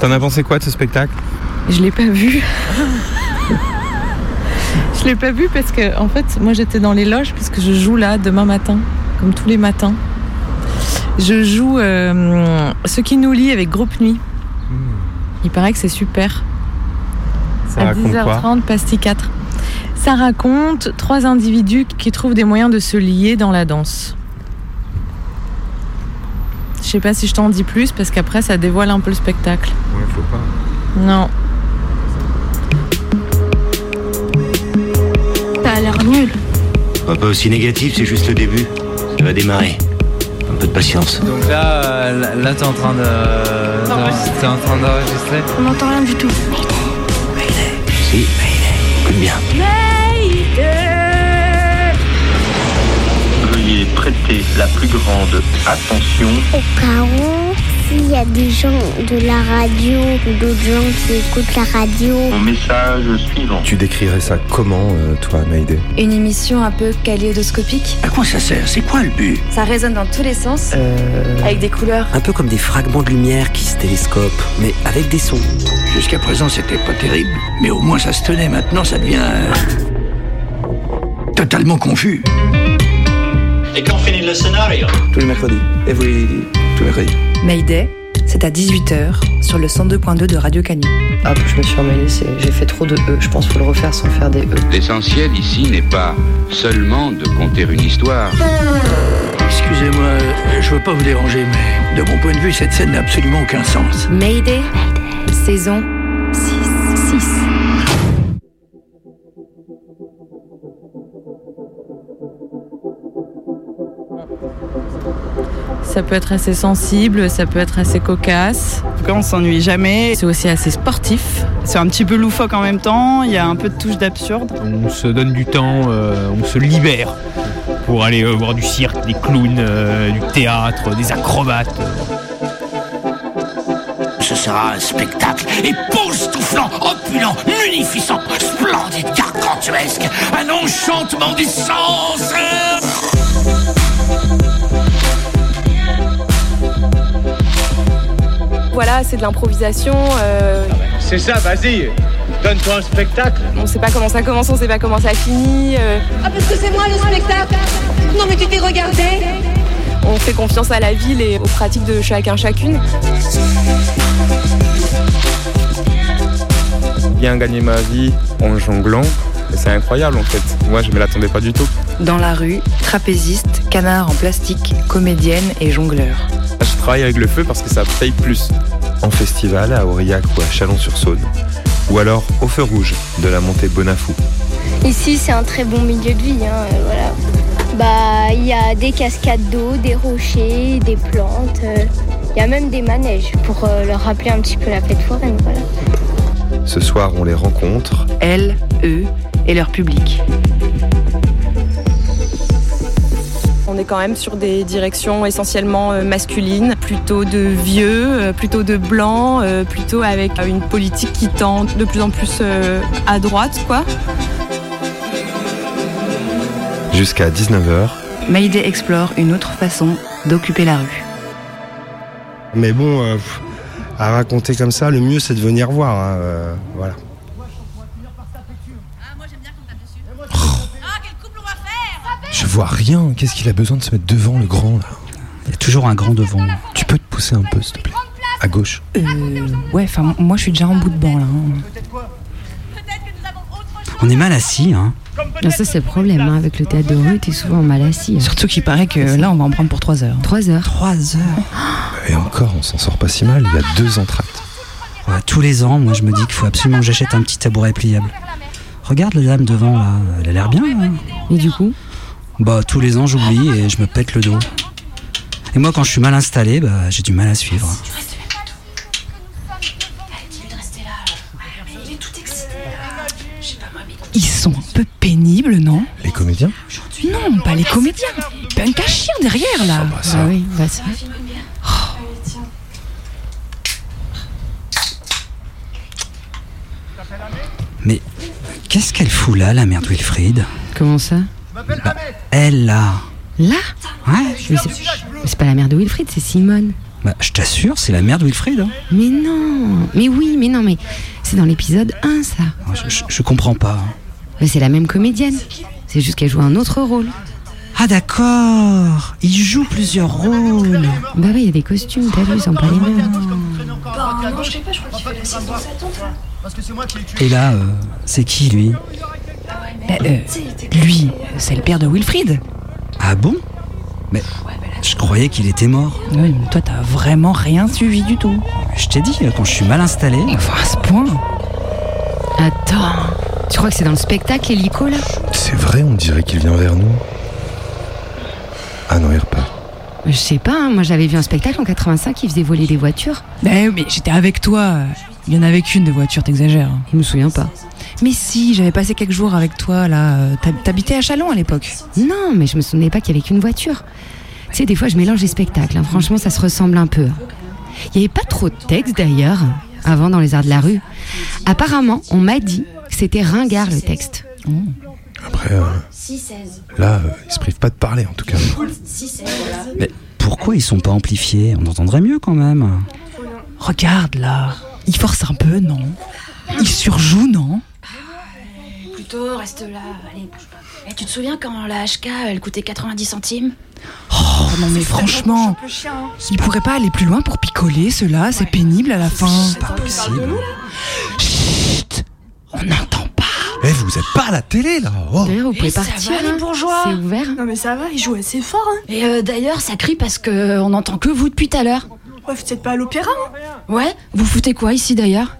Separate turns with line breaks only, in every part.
T'en as pensé quoi de ce spectacle?
Je l'ai pas vu. je l'ai pas vu parce que, en fait, moi j'étais dans les loges puisque je joue là demain matin, comme tous les matins. Je joue euh, Ce qui nous lie avec Groupe Nuit. Il paraît que c'est super.
Ça
à
raconte quoi?
10h30, pastille 4. Ça raconte trois individus qui trouvent des moyens de se lier dans la danse. Je sais pas si je t'en dis plus parce qu'après ça dévoile un peu le spectacle.
Ouais, faut pas.
Non.
T'as l'air nul.
Pas, pas aussi négatif, c'est juste le début. Ça va démarrer. Un peu de patience.
Donc là, euh, là, là, t'es en train de, de- t'es en train d'enregistrer.
On n'entend rien du tout.
Si, écoute bien.
Prêter la plus grande attention.
Au cas où, s'il y a des gens de la radio ou d'autres gens qui écoutent la radio,
au message suivant.
Tu décrirais ça comment, euh, toi, Maïdé
Une émission un peu kaléidoscopique.
À quoi ça sert? C'est quoi le but?
Ça résonne dans tous les sens, avec des couleurs.
Un peu comme des fragments de lumière qui se télescopent, mais avec des sons.
Jusqu'à présent, c'était pas terrible, mais au moins ça se tenait. Maintenant, ça devient. euh, totalement confus.
Et quand finit le scénario
Tous les mercredis. Every. Tous les mercredis.
Mayday, c'est à 18h sur le 102.2 de Radio Canu.
Ah, je me suis emmêlée, j'ai fait trop de E. Je pense qu'il faut le refaire sans faire des E.
L'essentiel ici n'est pas seulement de conter une histoire.
Excusez-moi, euh, je veux pas vous déranger, mais de mon point de vue, cette scène n'a absolument aucun sens.
Mayday, saison
Ça peut être assez sensible, ça peut être assez cocasse.
En tout cas, on s'ennuie jamais.
C'est aussi assez sportif.
C'est un petit peu loufoque en même temps. Il y a un peu de touche d'absurde.
On se donne du temps, euh, on se libère pour aller euh, voir du cirque, des clowns, euh, du théâtre, des acrobates.
Ce sera un spectacle époustouflant, opulent, munificent, splendide, gargantuesque, un enchantement du sens.
Voilà, c'est de l'improvisation. euh,
C'est ça, vas-y. Donne-toi un spectacle.
on sait pas comment ça commence, on sait pas comment ça finit. euh,
Ah, parce que c'est moi le spectacle Non, mais tu t'es regardé
on fait confiance à la ville et aux pratiques de chacun chacune.
Bien gagner ma vie en jonglant, c'est incroyable en fait. Moi, je me l'attendais pas du tout.
Dans la rue, trapéziste, canard en plastique, comédienne et jongleur.
Je travaille avec le feu parce que ça paye plus. En festival, à Aurillac ou à Chalon-sur-Saône. Ou alors au feu rouge de la montée Bonafou.
ici c'est un très bon milieu de vie. hein, euh, voilà. Bah, il y a des cascades d'eau, des rochers, des plantes. euh, Il y a même des manèges pour euh, leur rappeler un petit peu la fête foraine. Voilà.
Ce soir, on les rencontre.
Elles, eux et leur public. On est quand même sur des directions essentiellement euh, masculines, plutôt de vieux, euh, plutôt de blancs, euh, plutôt avec une politique qui tend de plus en plus à droite, quoi.
Jusqu'à 19h,
Mayday explore une autre façon d'occuper la rue.
Mais bon, euh, à raconter comme ça, le mieux c'est de venir voir. hein, euh, voilà. Rien. Qu'est-ce qu'il a besoin de se mettre devant le grand là
Il y a toujours un grand devant.
Tu peux te pousser un peu, s'il te plaît À gauche.
Euh, ouais, enfin, moi je suis déjà en bout de banc là. hein.
On est mal assis, hein.
Ah, ça, c'est le problème. hein, Avec le théâtre de rue, t'es souvent mal assis. hein.
Surtout qu'il paraît que là on va en prendre pour 3 heures.
3 heures.
3 heures.
Et encore, on s'en sort pas si mal. Il y a deux entractes.
Ouais, tous les ans, moi je me dis qu'il faut absolument que j'achète un petit tabouret pliable. Regarde la dame devant là, elle a l'air bien. hein.
Et du coup
Bah tous les ans j'oublie et je me pète le dos. Et moi quand je suis mal installé, bah j'ai du mal à suivre.
Ils sont un peu pénibles, non
Les comédiens
Non, pas les comédiens. Punk à chien derrière là.
bah, ça.
Ah oui, bah ça.
Mais qu'est-ce qu'elle fout là, la mère de Wilfried?
Comment ça?
Elle là.
Là?
Ouais.
Mais c'est pas la mère de Wilfried, c'est Simone.
Bah, je t'assure, c'est la mère de Wilfried. hein.
Mais non, mais oui, mais non, mais c'est dans l'épisode 1 ça.
Je, je- je comprends pas.
Mais c'est la même comédienne. C'est juste qu'elle joue un autre rôle.
Ah d'accord, il joue plusieurs rôles.
Bah oui, il y a des costumes, t'as vu, ils sont pas les mêmes.
Bah non, je sais pas, je crois qu'il fait la saison de sa tante.
Et là, euh, c'est qui lui?
Bah, euh, lui, c'est le père de Wilfried.
Ah bon? Mais je croyais qu'il était mort.
Oui, mais toi, t'as vraiment rien suivi du tout.
Je t'ai dit, quand je suis mal installé.
Enfin, à ce point.
Attends, tu crois que c'est dans le spectacle, l'hélico là?
C'est vrai, on dirait qu'il vient vers nous. Ah non, il repart.
Je sais pas, hein, moi j'avais vu un spectacle en 85 qui faisait voler des voitures.
Mais, mais j'étais avec toi. Il y en avait qu'une de voiture, t'exagères.
Je me souviens pas.
Mais si, j'avais passé quelques jours avec toi là. euh, t'hab- T'habitais à Chalon à l'époque.
Non, mais je me souvenais pas qu'il y avait qu'une voiture. Tu sais, des fois je mélange les spectacles, hein. franchement ça se ressemble un peu. Il y avait pas trop de texte d'ailleurs, avant dans les arts de la rue. Apparemment, on m'a dit que c'était ringard le texte.
Après, euh, là, euh, ils se privent pas de parler en tout cas.
Mais pourquoi ils sont pas amplifiés? On entendrait mieux quand même.
Regarde là. Il force un peu, non? Il surjoue, non?
Plutôt, reste là. Allez, bouge pas. Eh, tu te souviens quand la HK, elle coûtait 90 centimes?
Oh non mais franchement, il pourrait pas aller plus loin pour picoler cela, c'est pénible à la fin.
Pas possible.
Chut On n'entend pas.
Eh, vous êtes pas à la télé là oh.
D'ailleurs, vous pouvez
Eh, ça
partir.
va, les
hein.
bourgeois
C'est ouvert.
Non mais ça va, il joue assez fort. Hein.
Et euh, d'ailleurs, ça crie parce que on n'entend que vous depuis tout à l'heure.
Ouais, vous êtes pas à l'opéra hein
Ouais Vous foutez quoi ici d'ailleurs?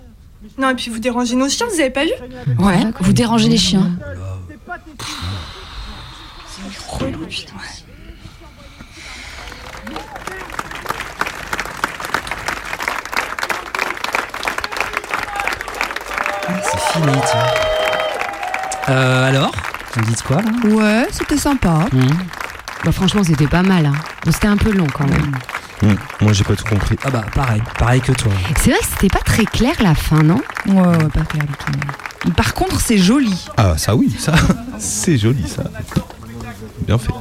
Non, et puis vous dérangez nos chiens, vous avez pas vu
Ouais, vous dérangez les chiens.
C'est fini, tiens. Euh, alors Vous me dites quoi là?
Ouais, c'était sympa.
Bah, franchement, c'était pas mal. Hein. Bon, c'était un peu long quand même.
Hum, Moi, j'ai pas tout compris.
Ah bah pareil, pareil que toi.
C'est vrai que c'était pas très clair la fin, non?
Ouais, ouais, pas clair du tout. Par contre, c'est joli.
Ah, ça oui, ça. C'est joli ça. Bien fait.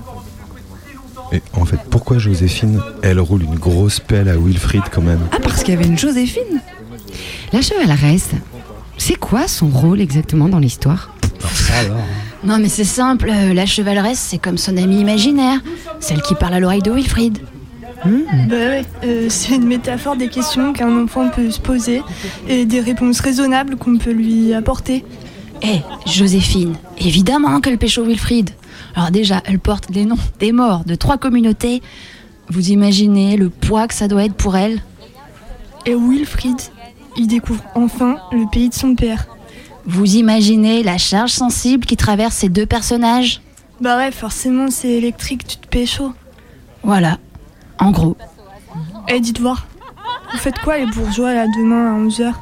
Et en fait, pourquoi Joséphine, elle roule une grosse pelle à Wilfried quand même?
Ah, parce qu'il y avait une Joséphine
La chevaleresse, c'est quoi son rôle exactement dans l'histoire?
Alors alors.
Non mais c'est simple, euh, la chevaleresse, c'est comme son amie imaginaire, celle qui parle à l'oreille de Wilfried.
Bah ouais, euh, c'est une métaphore des questions qu'un enfant peut se poser et des réponses raisonnables qu'on peut lui apporter.
Eh, Joséphine, évidemment qu'elle pécho Wilfried. Alors déjà, elle porte les noms des morts de trois communautés. Vous imaginez le poids que ça doit être pour elle?
Et Wilfried, il découvre enfin le pays de son père.
Vous imaginez la charge sensible qui traverse ces deux personnages?
Bah ouais, forcément, c'est électrique, tu te pécho.
Voilà, en gros.
Eh, dites voir, vous faites quoi les bourgeois là demain à 11h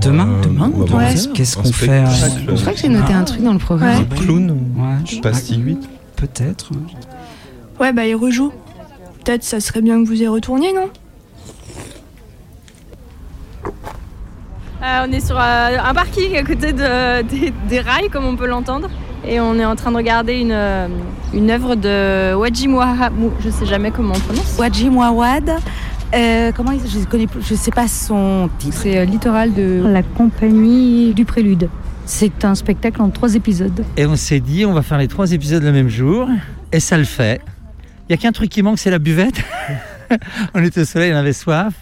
Demain Demain
va voir
Ouais. Qu'est-ce qu'on fait euh.
Je crois que j'ai noté un truc dans le programme.
Ouais.
Clown
Ouais, je-
Pastille 8
Peut-être.
Ouais, bah il rejoue. Peut-être ça serait bien que vous y retourniez, non?
Euh, on est sur euh, un parking à côté de- des, des rails, comme on peut l'entendre. Et on est en train de regarder une, euh, une œuvre de Wajimwa. Je sais jamais comment on prononce.
Wadji Mouawad. Euh, comment il, je connais plus- je sais pas son titre.
C'est euh, littoral de la compagnie du Prélude. C'est un spectacle en trois épisodes.
Et on s'est dit, on va faire les trois épisodes le même jour. Et ça le fait. Il y a qu'un truc qui manque, c'est la buvette. on était au soleil, on avait soif.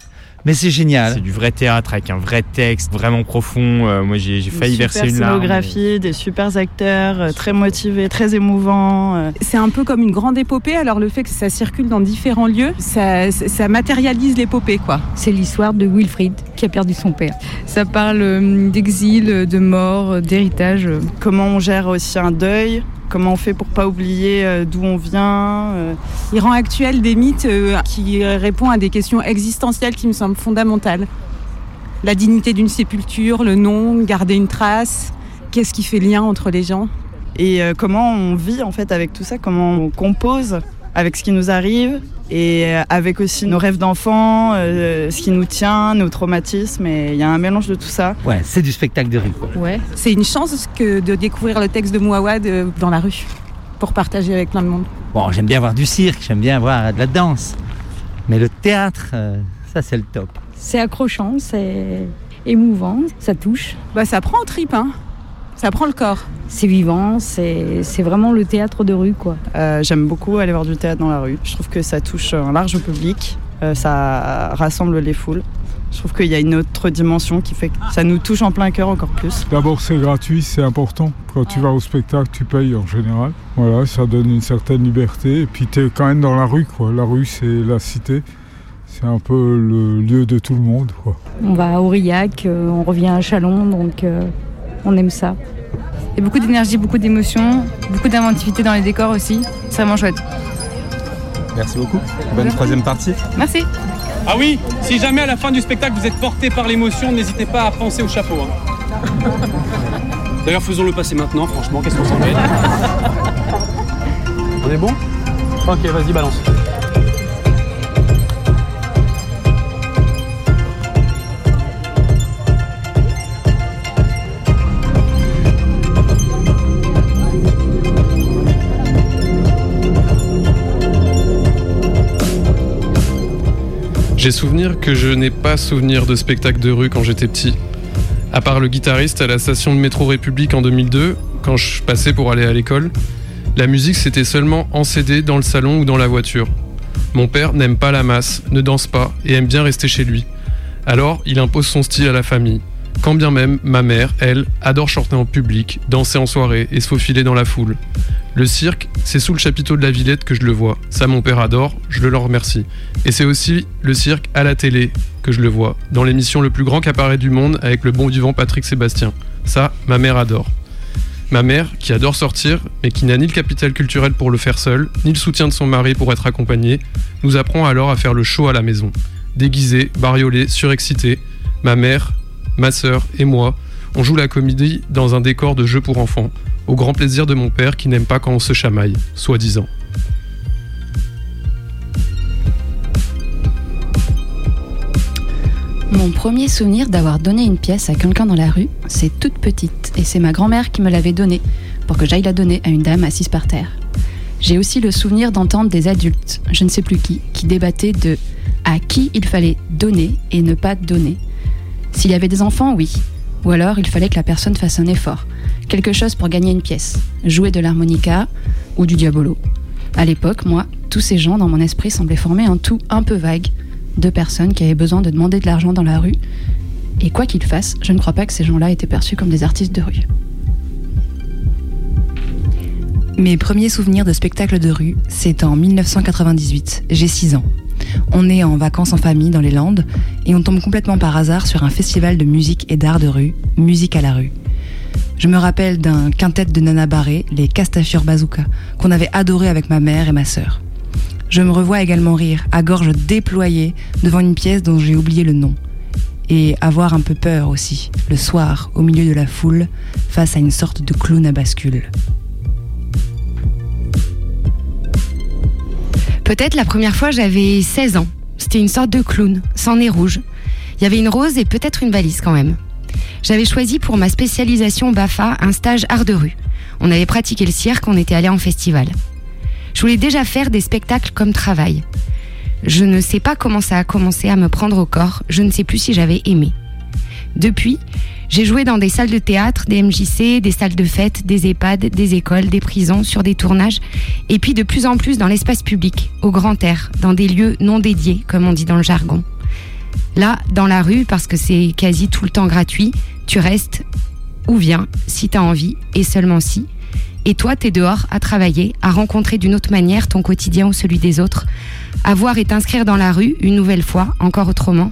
Mais c'est génial.
C'est du vrai théâtre avec un vrai texte vraiment profond. Euh, moi, j'ai failli verser une larme.
scénographie, des super acteurs, euh, très motivés, très émouvants. euh.
C'est un peu comme une grande épopée, alors le fait que ça circule dans différents lieux, ça, ça matérialise l'épopée, quoi.
C'est l'histoire de Wilfried qui a perdu son père.
Ça parle euh, d'exil, de mort, euh, d'héritage.
Comment on gère aussi un deuil? Comment on fait pour pas oublier euh, d'où on vient euh.
Il rend actuel des mythes euh, qui répondent à des questions existentielles qui me semblent fondamentales. La dignité d'une sépulture, le nom, garder une trace, qu'est-ce qui fait lien entre les gens?
Et comment on vit en fait avec tout ça? Comment on compose? Avec ce qui nous arrive et euh, avec aussi nos rêves d'enfant, euh, ce qui nous tient, nos traumatismes. Et il y a un mélange de tout ça.
Ouais, c'est du spectacle de rue. quoi.
Ouais, c'est une chance que de découvrir le texte de Mouawad euh, dans la rue pour partager avec plein de monde.
Bon, j'aime bien voir du cirque, j'aime bien voir de la danse. Mais le théâtre, euh, ça c'est le top.
C'est accrochant, c'est émouvant, ça touche.
Bah ça prend en trip, hein. Ça prend le corps.
C'est vivant, c'est c'est vraiment le théâtre de rue, quoi.
Euh, J'aime beaucoup aller voir du théâtre dans la rue. Je trouve que ça touche un large public, euh, ça rassemble les foules. Je trouve qu'il y a une autre dimension qui fait que ça nous touche en plein cœur encore plus.
D'abord, c'est gratuit, c'est important. Quand tu vas au spectacle, tu payes en général. Voilà, ça donne une certaine liberté. Et puis, tu es quand même dans la rue, quoi. La rue, c'est la cité. C'est un peu le lieu de tout le monde, quoi.
On va à Aurillac, euh, on revient à Chalon, donc euh, on aime ça.
Il y a beaucoup d'énergie, beaucoup d'émotions, beaucoup d'inventivité dans les décors aussi. C'est vraiment chouette.
Merci beaucoup. Bonne troisième partie.
Merci.
Ah oui, si jamais à la fin du spectacle vous êtes porté par l'émotion, n'hésitez pas à penser au chapeau. hein. D'ailleurs, faisons-le passer maintenant, franchement, qu'est-ce qu'on s'en met On est bon? Ok, vas-y, balance.
J'ai souvenir que je n'ai pas souvenir de spectacle de rue quand j'étais petit. À part le guitariste à la station de métro République en 2002, quand je passais pour aller à l'école, la musique c'était seulement en CD dans le salon ou dans la voiture. Mon père n'aime pas la masse, ne danse pas et aime bien rester chez lui. Alors il impose son style à la famille. Quand bien même ma mère, elle, adore chanter en public, danser en soirée et se faufiler dans la foule. Le cirque, c'est sous le chapiteau de la Villette que je le vois. Ça, mon père adore, je le leur remercie. Et c'est aussi le cirque à la télé que je le vois, dans l'émission Le plus grand cabaret du monde avec le bon vivant Patrick Sébastien. Ça, ma mère adore. Ma mère, qui adore sortir, mais qui n'a ni le capital culturel pour le faire seule, ni le soutien de son mari pour être accompagnée, nous apprend alors à faire le show à la maison. Déguisés, bariolés, surexcités, ma mère, ma sœur et moi, on joue la comédie dans un décor de jeu pour enfants, au grand plaisir de mon père qui n'aime pas quand on se chamaille, soi-disant.
Mon premier souvenir d'avoir donné une pièce à quelqu'un dans la rue, c'est toute petite, et c'est ma grand-mère qui me l'avait donnée, pour que j'aille la donner à une dame assise par terre. J'ai aussi le souvenir d'entendre des adultes, je ne sais plus qui, qui débattaient de à qui il fallait donner et ne pas donner. S'il y avait des enfants, oui. Ou alors il fallait que la personne fasse un effort, quelque chose pour gagner une pièce, jouer de l'harmonica ou du diabolo. À l'époque, moi, tous ces gens dans mon esprit semblaient former un tout un peu vague, de personnes qui avaient besoin de demander de l'argent dans la rue. Et quoi qu'ils fassent, je ne crois pas que ces gens-là étaient perçus comme des artistes de rue.
Mes premiers souvenirs de spectacle de rue, c'est en 1998. J'ai 6 ans. On est en vacances en famille dans les Landes et on tombe complètement par hasard sur un festival de musique et d'art de rue, Musique à la rue. Je me rappelle d'un quintet de Nana Barré, les Castafiore Bazooka, qu'on avait adoré avec ma mère et ma sœur. Je me revois également rire, à gorge déployée, devant une pièce dont j'ai oublié le nom. Et avoir un peu peur aussi, le soir, au milieu de la foule, face à une sorte de clown à bascule.
Peut-être la première fois j'avais 16 ans. C'était une sorte de clown, sans nez rouge. Il y avait une rose et peut-être une valise quand même. J'avais choisi pour ma spécialisation BAFA un stage art de rue. On avait pratiqué le cirque, on était allé en festival. Je voulais déjà faire des spectacles comme travail. Je ne sais pas comment ça a commencé à me prendre au corps, je ne sais plus si j'avais aimé. Depuis, j'ai joué dans des salles de théâtre, des MJC, des salles de fête, des EHPAD, des écoles, des prisons, sur des tournages, et puis de plus en plus dans l'espace public, au grand air, dans des lieux non dédiés, comme on dit dans le jargon. Là, dans la rue, parce que c'est quasi tout le temps gratuit, tu restes ou viens si t'as envie, et seulement si. Et toi, t'es dehors à travailler, à rencontrer d'une autre manière ton quotidien ou celui des autres, à voir et t'inscrire dans la rue une nouvelle fois, encore autrement,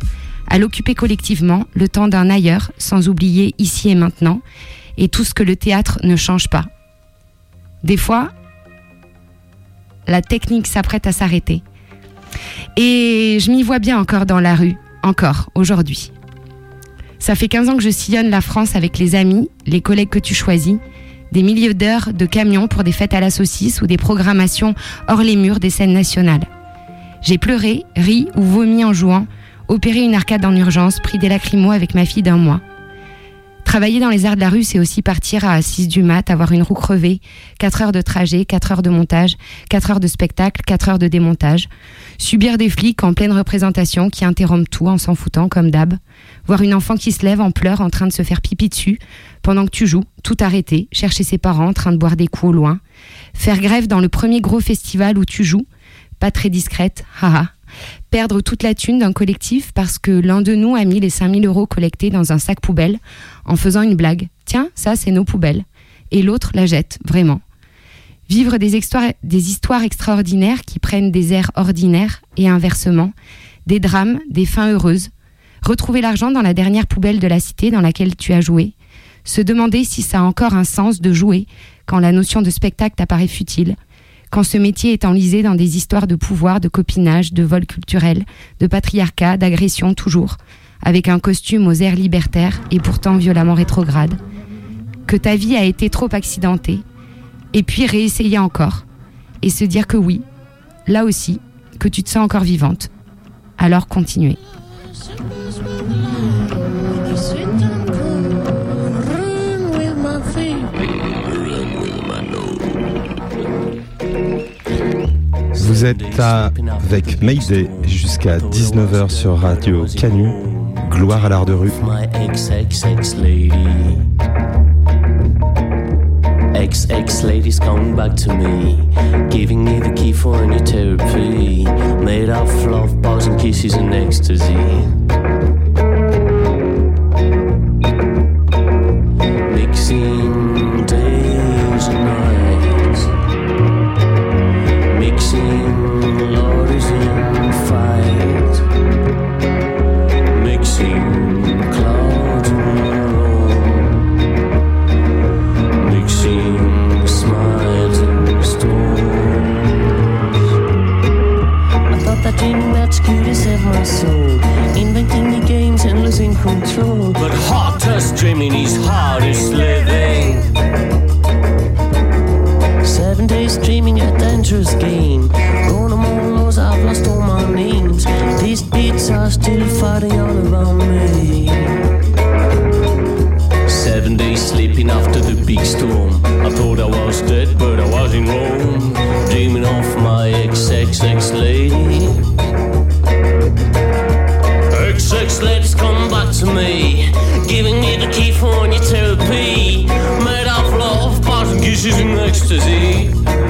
à l'occuper collectivement, le temps d'un ailleurs, sans oublier ici et maintenant, et tout ce que le théâtre ne change pas. Des fois, la technique s'apprête à s'arrêter. Et je m'y vois bien encore dans la rue, encore, aujourd'hui. Ça fait 15 ans que je sillonne la France avec les amis, les collègues que tu choisis, des milliers d'heures de camions pour des fêtes à la saucisse ou des programmations hors les murs des scènes nationales. J'ai pleuré, ri ou vomi en jouant, opéré une arcade en urgence, pris des lacrymos avec ma fille d'un mois. Travailler dans les arts de la rue, c'est aussi partir à 6 du mat, avoir une roue crevée, 4 heures de trajet, 4 heures de montage, 4 heures de spectacle, 4 heures de démontage. Subir des flics en pleine représentation qui interrompent tout en s'en foutant comme d'hab. Voir une enfant qui se lève en pleurs en train de se faire pipi dessus pendant que tu joues, tout arrêter, chercher ses parents en train de boire des coups au loin. Faire grève dans le premier gros festival où tu joues, pas très discrète, haha. Perdre toute la thune d'un collectif parce que l'un de nous a mis les 5000 euros collectés dans un sac poubelle en faisant une blague. Tiens, ça c'est nos poubelles. Et l'autre la jette, vraiment. Vivre des histoires, des histoires extraordinaires qui prennent des airs ordinaires et inversement. Des drames, des fins heureuses. Retrouver l'argent dans la dernière poubelle de la cité dans laquelle tu as joué. Se demander si ça a encore un sens de jouer quand la notion de spectacle t'apparaît futile quand ce métier est enlisé dans des histoires de pouvoir, de copinage, de vol culturel, de patriarcat, d'agression toujours, avec un costume aux airs libertaires et pourtant violemment rétrograde. Que ta vie a été trop accidentée, et puis réessayer encore, et se dire que oui, là aussi, que tu te sens encore vivante. Alors continuez.
Vous êtes avec Mayday jusqu'à 19h sur Radio Canu. Gloire à l'art de rue.
XX ladies coming back to me, giving me the key for a new therapy, made of love, bars and kisses and ecstasy. My soul, inventing new games and losing control. But hardest dreaming is hardest living. Seven days dreaming a dangerous game. Gone among those I've lost all my names. These beats are still fighting all around me. Seven days sleeping after the big storm. I thought I was dead, but I was in Rome. Dreaming of me. Giving me the key for new therapy. Made of love, and kisses and ecstasy.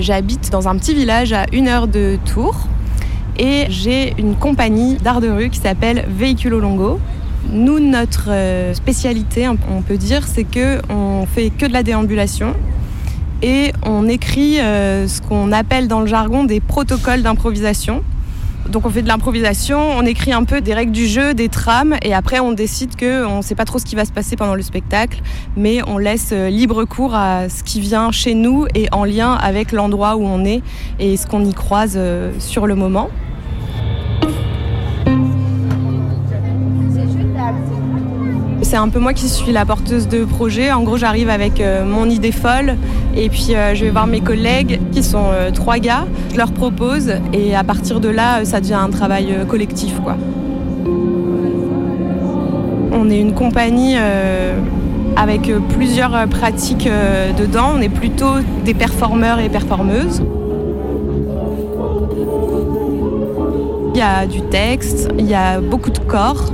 J'habite dans un petit village à une heure de Tours et j'ai une compagnie d'art de rue qui s'appelle Véhiculo Longo. Nous, notre euh, spécialité, on peut dire, c'est que on fait que de la déambulation et on écrit euh, ce qu'on appelle dans le jargon des protocoles d'improvisation. Donc on fait de l'improvisation, on écrit un peu des règles du jeu, des trames, et après on décide que on ne sait pas trop ce qui va se passer pendant le spectacle, mais on laisse euh, libre cours à ce qui vient chez nous et en lien avec l'endroit où on est et ce qu'on y croise euh, sur le moment. C'est un peu moi qui suis la porteuse de projet. En gros, j'arrive avec euh, mon idée folle et puis je vais voir mes collègues qui sont trois gars. Je leur propose et à partir de là, ça devient un travail collectif, quoi. On est une compagnie avec euh, plusieurs euh, pratiques euh, dedans. On est plutôt des performeurs et performeuses. Il y a du texte, il y a beaucoup de corps,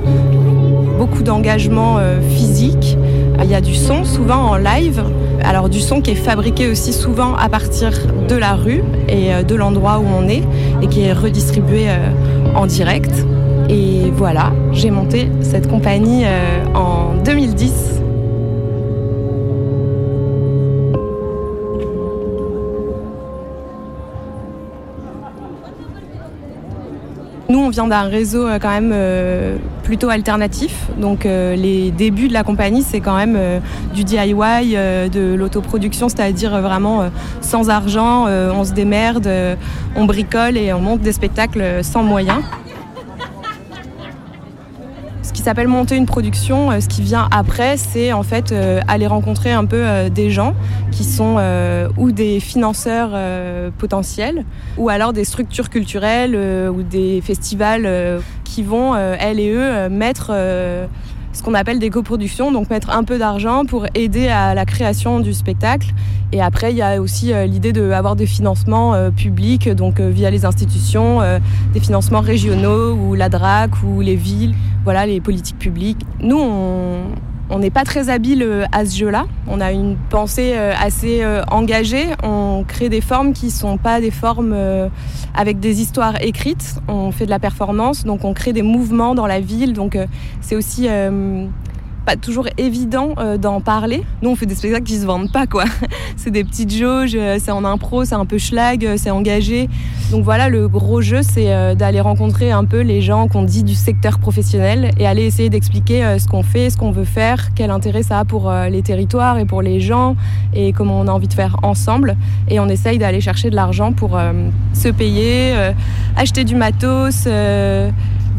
beaucoup d'engagement physique, Il y a du son souvent en live, alors du son qui est fabriqué aussi souvent à partir de la rue et de l'endroit où on est et qui est redistribué en direct. Et voilà, j'ai monté cette compagnie en 2010. On vient d'un réseau euh, quand même euh, plutôt alternatif. Donc, euh, les débuts de la compagnie, c'est quand même du DIY, de l'autoproduction, c'est-à-dire vraiment sans argent, on se démerde, on bricole et on monte des spectacles sans moyens. S'appelle monter une production, euh, ce qui vient après, c'est en fait euh, aller rencontrer un peu euh, des gens qui sont ou des financeurs potentiels, ou alors des structures culturelles ou des festivals qui vont, elles et eux, mettre ce qu'on appelle des coproductions, donc mettre un peu d'argent pour aider à la création du spectacle. Et après, il y a aussi euh, l'idée d'avoir des financements euh, publics, donc euh, via les institutions, des financements régionaux ou la DRAC ou les villes, voilà, les politiques publiques. Nous, on on n'est pas très habile euh, à ce jeu-là. On a une pensée euh, assez euh, engagée. On crée des formes qui sont pas des formes avec des histoires écrites. On fait de la performance, donc on crée des mouvements dans la ville. Donc c'est aussi pas toujours évident euh, d'en parler. Nous, on fait des spectacles qui se vendent pas, quoi. c'est des petites jauges, euh, c'est en impro, c'est un peu schlag, euh, c'est engagé. Donc voilà, le gros jeu, c'est d'aller rencontrer un peu les gens qu'on dit du secteur professionnel et aller essayer d'expliquer ce qu'on fait, ce qu'on veut faire, quel intérêt ça a pour les territoires et pour les gens et comment on a envie de faire ensemble. Et on essaye d'aller chercher de l'argent pour se payer, acheter du matos.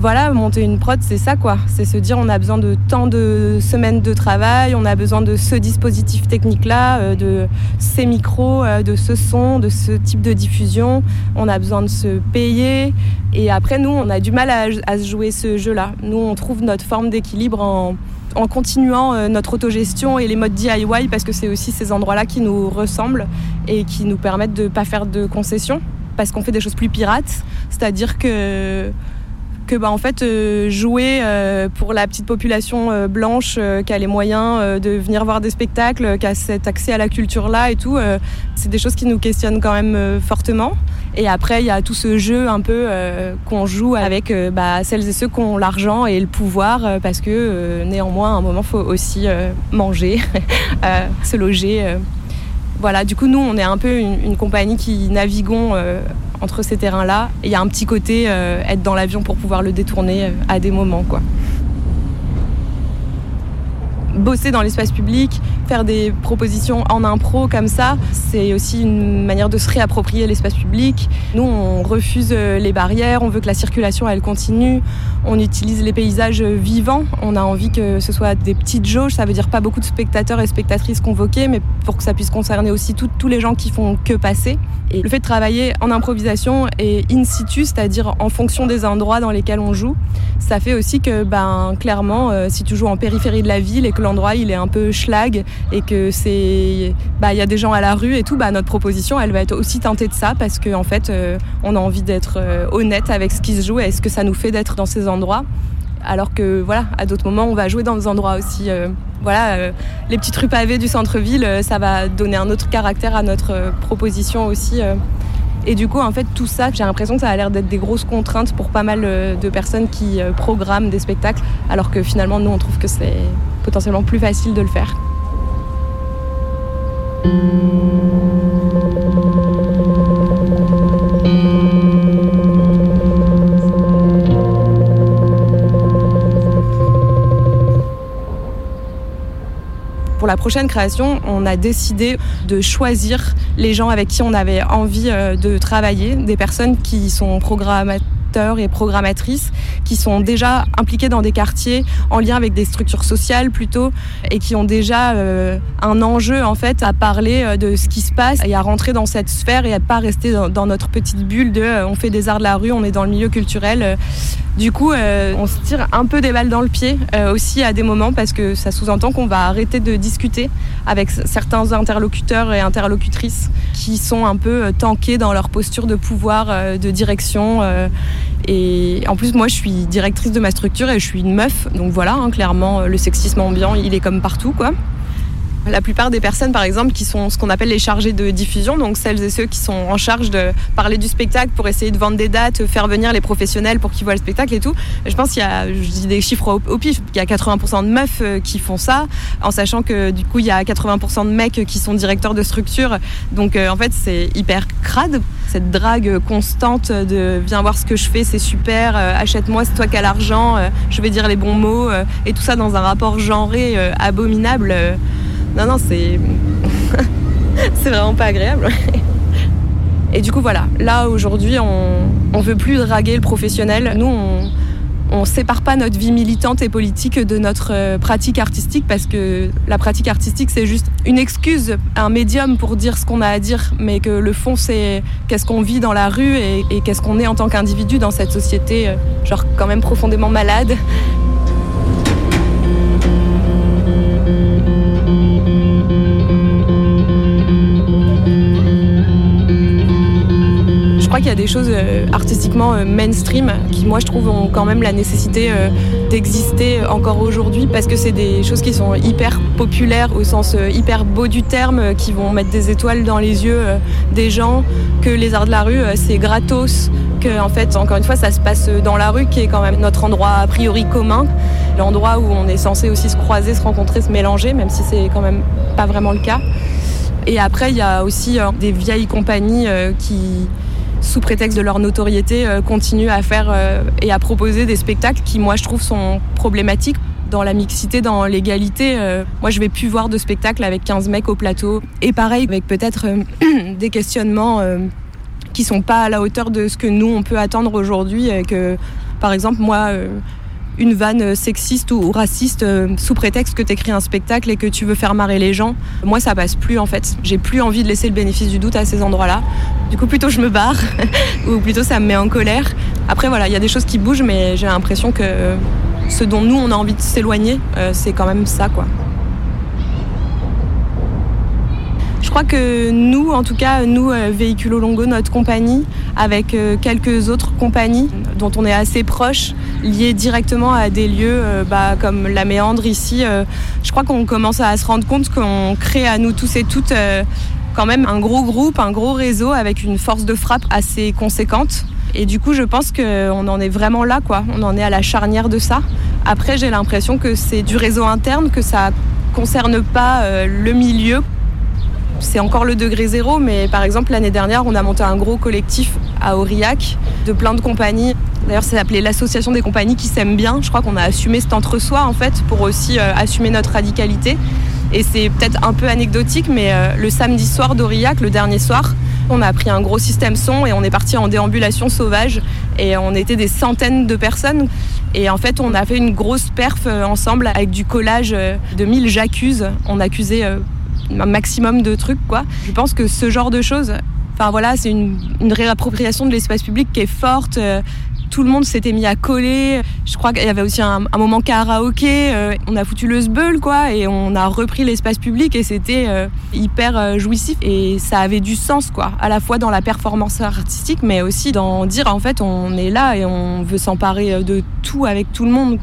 Voilà, monter une prod, c'est ça quoi. C'est se dire on a besoin de tant de semaines de travail, on a besoin de ce dispositif technique-là, euh, de ces micros, euh, de ce son, de ce type de diffusion. On a besoin de se payer. Et après, nous, on a du mal à, à se jouer ce jeu-là. Nous, on trouve notre forme d'équilibre en, en continuant euh, notre autogestion et les modes DIY parce que c'est aussi ces endroits-là qui nous ressemblent et qui nous permettent de ne pas faire de concessions parce qu'on fait des choses plus pirates. C'est-à-dire que que bah, en fait euh, jouer euh, pour la petite population euh, blanche qui a les moyens de venir voir des spectacles, qui a cet accès à la culture là et tout, c'est des choses qui nous questionnent quand même fortement. Et après il y a tout ce jeu un peu qu'on joue avec bah, celles et ceux qui ont l'argent et le pouvoir parce que néanmoins à un moment faut aussi manger, se loger. Voilà, du coup, nous, on est un peu une, compagnie qui naviguons euh, entre ces terrains-là. Et il y a un petit côté euh, être dans l'avion pour pouvoir le détourner euh, à des moments, quoi. Bosser dans l'espace public, faire des propositions en impro comme ça, c'est aussi une manière de se réapproprier l'espace public. Nous, on refuse euh, les barrières, on veut que la circulation, elle continue. On utilise les paysages vivants. On a envie que ce soit des petites jauges, ça veut dire pas beaucoup de spectateurs et spectatrices convoqués, mais pour que ça puisse concerner aussi tous les gens qui font que passer. Et le fait de travailler en improvisation et in situ, c'est-à-dire en fonction des endroits dans lesquels on joue, ça fait aussi que, ben, clairement, euh, si tu joues en périphérie de la ville et que l'endroit il est un peu schlag et que c'est, bah, il y a des gens à la rue et tout, bah, notre proposition, elle va être aussi teintée de ça parce qu'en en fait, euh, on a envie d'être euh, honnête avec ce qui se joue et ce que ça nous fait d'être dans ces endroits. Alors que voilà, à d'autres moments, on va jouer dans des endroits aussi. euh, voilà, les petites rues pavées du centre-ville, ça va donner un autre caractère à notre proposition aussi. Et du coup, en fait, tout ça, j'ai l'impression que ça a l'air d'être des grosses contraintes pour pas mal de personnes qui programment des spectacles, alors que finalement, nous, on trouve que c'est potentiellement plus facile de le faire. Pour la prochaine création, on a décidé de choisir les gens avec qui on avait envie euh, de travailler, des personnes qui sont programmateurs et programmatrices, qui sont déjà impliqués dans des quartiers en lien avec des structures sociales plutôt, et qui ont déjà euh, un enjeu en fait à parler euh, de ce qui se passe et à rentrer dans cette sphère et à pas rester dans, notre petite bulle de euh, on fait des arts de la rue, on est dans le milieu culturel. Du coup, on se tire un peu des balles dans le pied aussi à des moments parce que ça sous-entend qu'on va arrêter de discuter avec certains interlocuteurs et interlocutrices qui sont un peu tankés dans leur posture de pouvoir, de direction. Et en plus, moi, je suis directrice de ma structure et je suis une meuf. Donc voilà, hein, clairement, le sexisme ambiant, il est comme partout, quoi. La plupart des personnes, par exemple, qui sont ce qu'on appelle les chargés de diffusion, donc celles et ceux qui sont en charge de parler du spectacle pour essayer de vendre des dates, faire venir les professionnels pour qu'ils voient le spectacle et tout. Je pense qu'il y a, des chiffres au, pif, il y a 80% de meufs euh, qui font ça, en sachant que du coup il y a 80% de mecs qui sont directeurs de structure. Donc euh, en fait c'est hyper crade cette drague constante de viens voir ce que je fais, c'est super, euh, achète-moi, c'est toi qui as l'argent, je vais dire les bons mots, et tout ça dans un rapport genré abominable. Non, non, c'est. c'est vraiment pas agréable. et du coup, voilà, là aujourd'hui, on, veut plus draguer le professionnel. Nous, on. On sépare pas notre vie militante et politique de notre euh, pratique artistique parce que la pratique artistique c'est juste une excuse, un médium pour dire ce qu'on a à dire, mais que le fond c'est qu'est-ce qu'on vit dans la rue et, et qu'est-ce qu'on est en tant qu'individu dans cette société, euh, genre quand même profondément malade. Crois qu'il y a des choses euh, artistiquement euh, mainstream qui, moi, je trouve, ont quand même la nécessité euh, d'exister encore aujourd'hui parce que c'est des choses qui sont hyper populaires au sens hyper beau du terme, qui vont mettre des étoiles dans les yeux des gens, que les arts de la rue, c'est gratos, que, en fait, encore une fois, ça se passe dans la rue qui est quand même notre endroit a priori commun, l'endroit où on est censé aussi se croiser, se rencontrer, se mélanger, même si c'est quand même pas vraiment le cas. Et après, il y a aussi des vieilles compagnies qui, sous prétexte de leur notoriété, euh, continuent à faire euh, et à proposer des spectacles qui, moi, je trouve, sont problématiques dans la mixité, dans l'égalité. Euh, moi, je vais plus voir de spectacles avec 15 mecs au plateau. Et pareil, avec peut-être des questionnements euh, qui sont pas à la hauteur de ce que nous, on peut attendre aujourd'hui. que, par exemple, moi... une vanne sexiste ou raciste euh, sous prétexte que tu écris un spectacle et que tu veux faire marrer les gens. Moi, ça passe plus en fait. J'ai plus envie de laisser le bénéfice du doute à ces endroits-là. Du coup, plutôt je me barre ou plutôt ça me met en colère. Après, voilà, il y a des choses qui bougent, mais j'ai l'impression que ce dont nous, on a envie de s'éloigner, euh, c'est quand même ça, quoi. Je crois que nous, en tout cas, nous, euh, Véhiculo Longo, notre compagnie, avec euh, quelques autres compagnies dont on est assez proche, liées directement à des lieux euh, bah, comme la Méandre ici, je crois qu'on commence à se rendre compte qu'on crée à nous tous et toutes quand même un gros groupe, un gros réseau avec une force de frappe assez conséquente. Et du coup, je pense qu'on en est vraiment là, quoi. On en est à la charnière de ça. Après, j'ai l'impression que c'est du réseau interne, que ça concerne pas le milieu c'est encore le degré zéro, mais par exemple l'année dernière, on a monté un gros collectif à Aurillac de plein de compagnies. D'ailleurs, ça s'appelait l'association des compagnies qui s'aiment bien. Je crois qu'on a assumé cet entre-soi en fait pour aussi euh, assumer notre radicalité. Et c'est peut-être un peu anecdotique, mais euh, le samedi soir d'Aurillac, le dernier soir, on a pris un gros système son et on est parti en déambulation sauvage. Et on était des centaines de personnes. Et en fait, on a fait une grosse perf euh, ensemble avec du collage de 1000 j'accuse. On accusait un maximum de trucs, quoi. Je pense que ce genre de choses, enfin voilà, c'est une, réappropriation de l'espace public qui est forte. euh, tout le monde s'était mis à coller. Je crois qu'il y avait aussi un, moment karaoké. euh, on a foutu le sbeul, quoi, et on a repris l'espace public et c'était euh, hyper jouissif. Et ça avait du sens, quoi, à la fois dans la performance artistique, mais aussi dans dire, en fait, on est là et on veut s'emparer de tout avec tout le monde.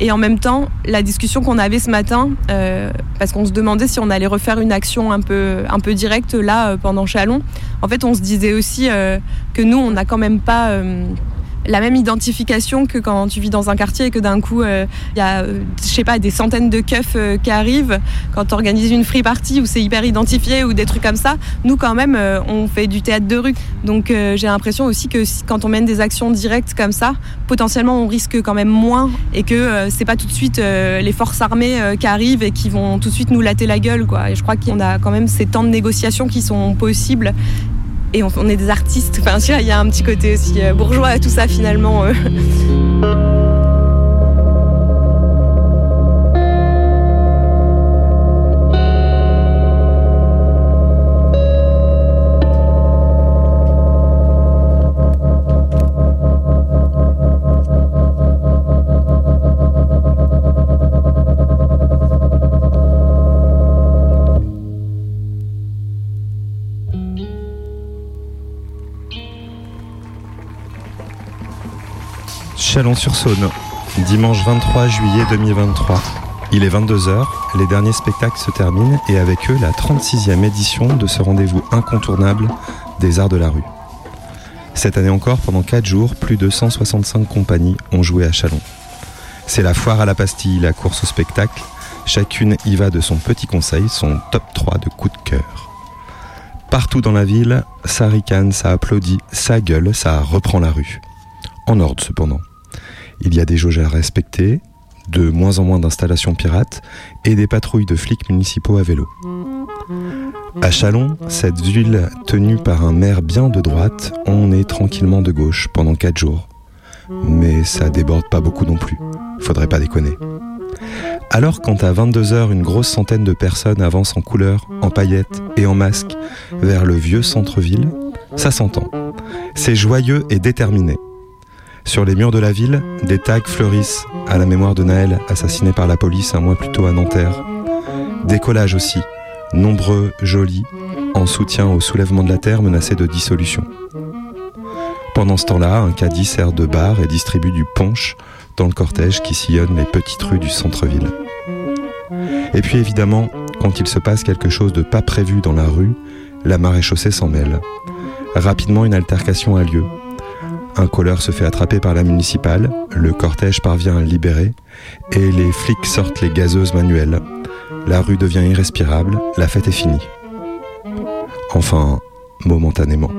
Et en même temps, la discussion qu'on avait ce matin, euh, parce qu'on se demandait si on allait refaire une action un peu, un peu directe là euh, pendant Chalon, en fait, on se disait aussi euh, que nous, on n'a quand même pas la même identification que quand tu vis dans un quartier et que d'un coup, euh, il y a, euh, je sais pas, des centaines de keufs euh, qui arrivent quand tu organises une free party où c'est hyper identifié ou des trucs comme ça. Nous, quand même, euh, on fait du théâtre de rue. Donc, euh, j'ai l'impression aussi que quand on mène des actions directes comme ça, potentiellement, on risque quand même moins et que euh, c'est pas tout de suite euh, les forces armées euh, qui arrivent et qui vont tout de suite nous latter la gueule, je crois qu'on a quand même ces temps de négociation qui sont possibles et on, est des artistes. Enfin, il y a un petit côté aussi euh, bourgeois à tout ça finalement.
Chalon-sur-Saône, dimanche 23 juillet 2023. Il est 22h, les derniers spectacles se terminent et avec eux la 36e édition de ce rendez-vous incontournable des arts de la rue. Cette année encore, pendant 4 jours, plus de 165 compagnies ont joué à Chalon. C'est la foire à la pastille, la course au spectacle. Chacune y va de son petit conseil, son top 3 de coups de cœur. Partout dans la ville, ça ricane, ça applaudit, ça gueule, ça reprend la rue. En ordre cependant. Il y a des jauges à respecter, de moins en moins d'installations pirates et des patrouilles de flics municipaux à vélo. À Chalon, cette ville tenue par un maire bien de droite, on est tranquillement de gauche pendant 4 jours. Mais ça déborde pas beaucoup non plus. Faudrait pas déconner. Alors quand à 22h une grosse centaine de personnes avancent en couleur, en paillettes et en masques vers le vieux centre-ville, ça s'entend. C'est joyeux et déterminé. Sur les murs de la ville, des tags fleurissent à la mémoire de Naël, assassiné par la police un mois plus tôt à Nanterre. Des collages aussi, nombreux, jolis, en soutien au soulèvement de la terre menacé de dissolution. Pendant ce temps-là, un caddie sert de bar et distribue du punch dans le cortège qui sillonne les petites rues du centre-ville. Et puis évidemment, quand il se passe quelque chose de pas prévu dans la rue, la maréchaussée s'en mêle. Rapidement, une altercation a lieu. Un colleur se fait attraper par la municipale, le cortège parvient à le libérer, et les flics sortent les gazeuses manuelles. La rue devient irrespirable, la fête est finie. Enfin, momentanément.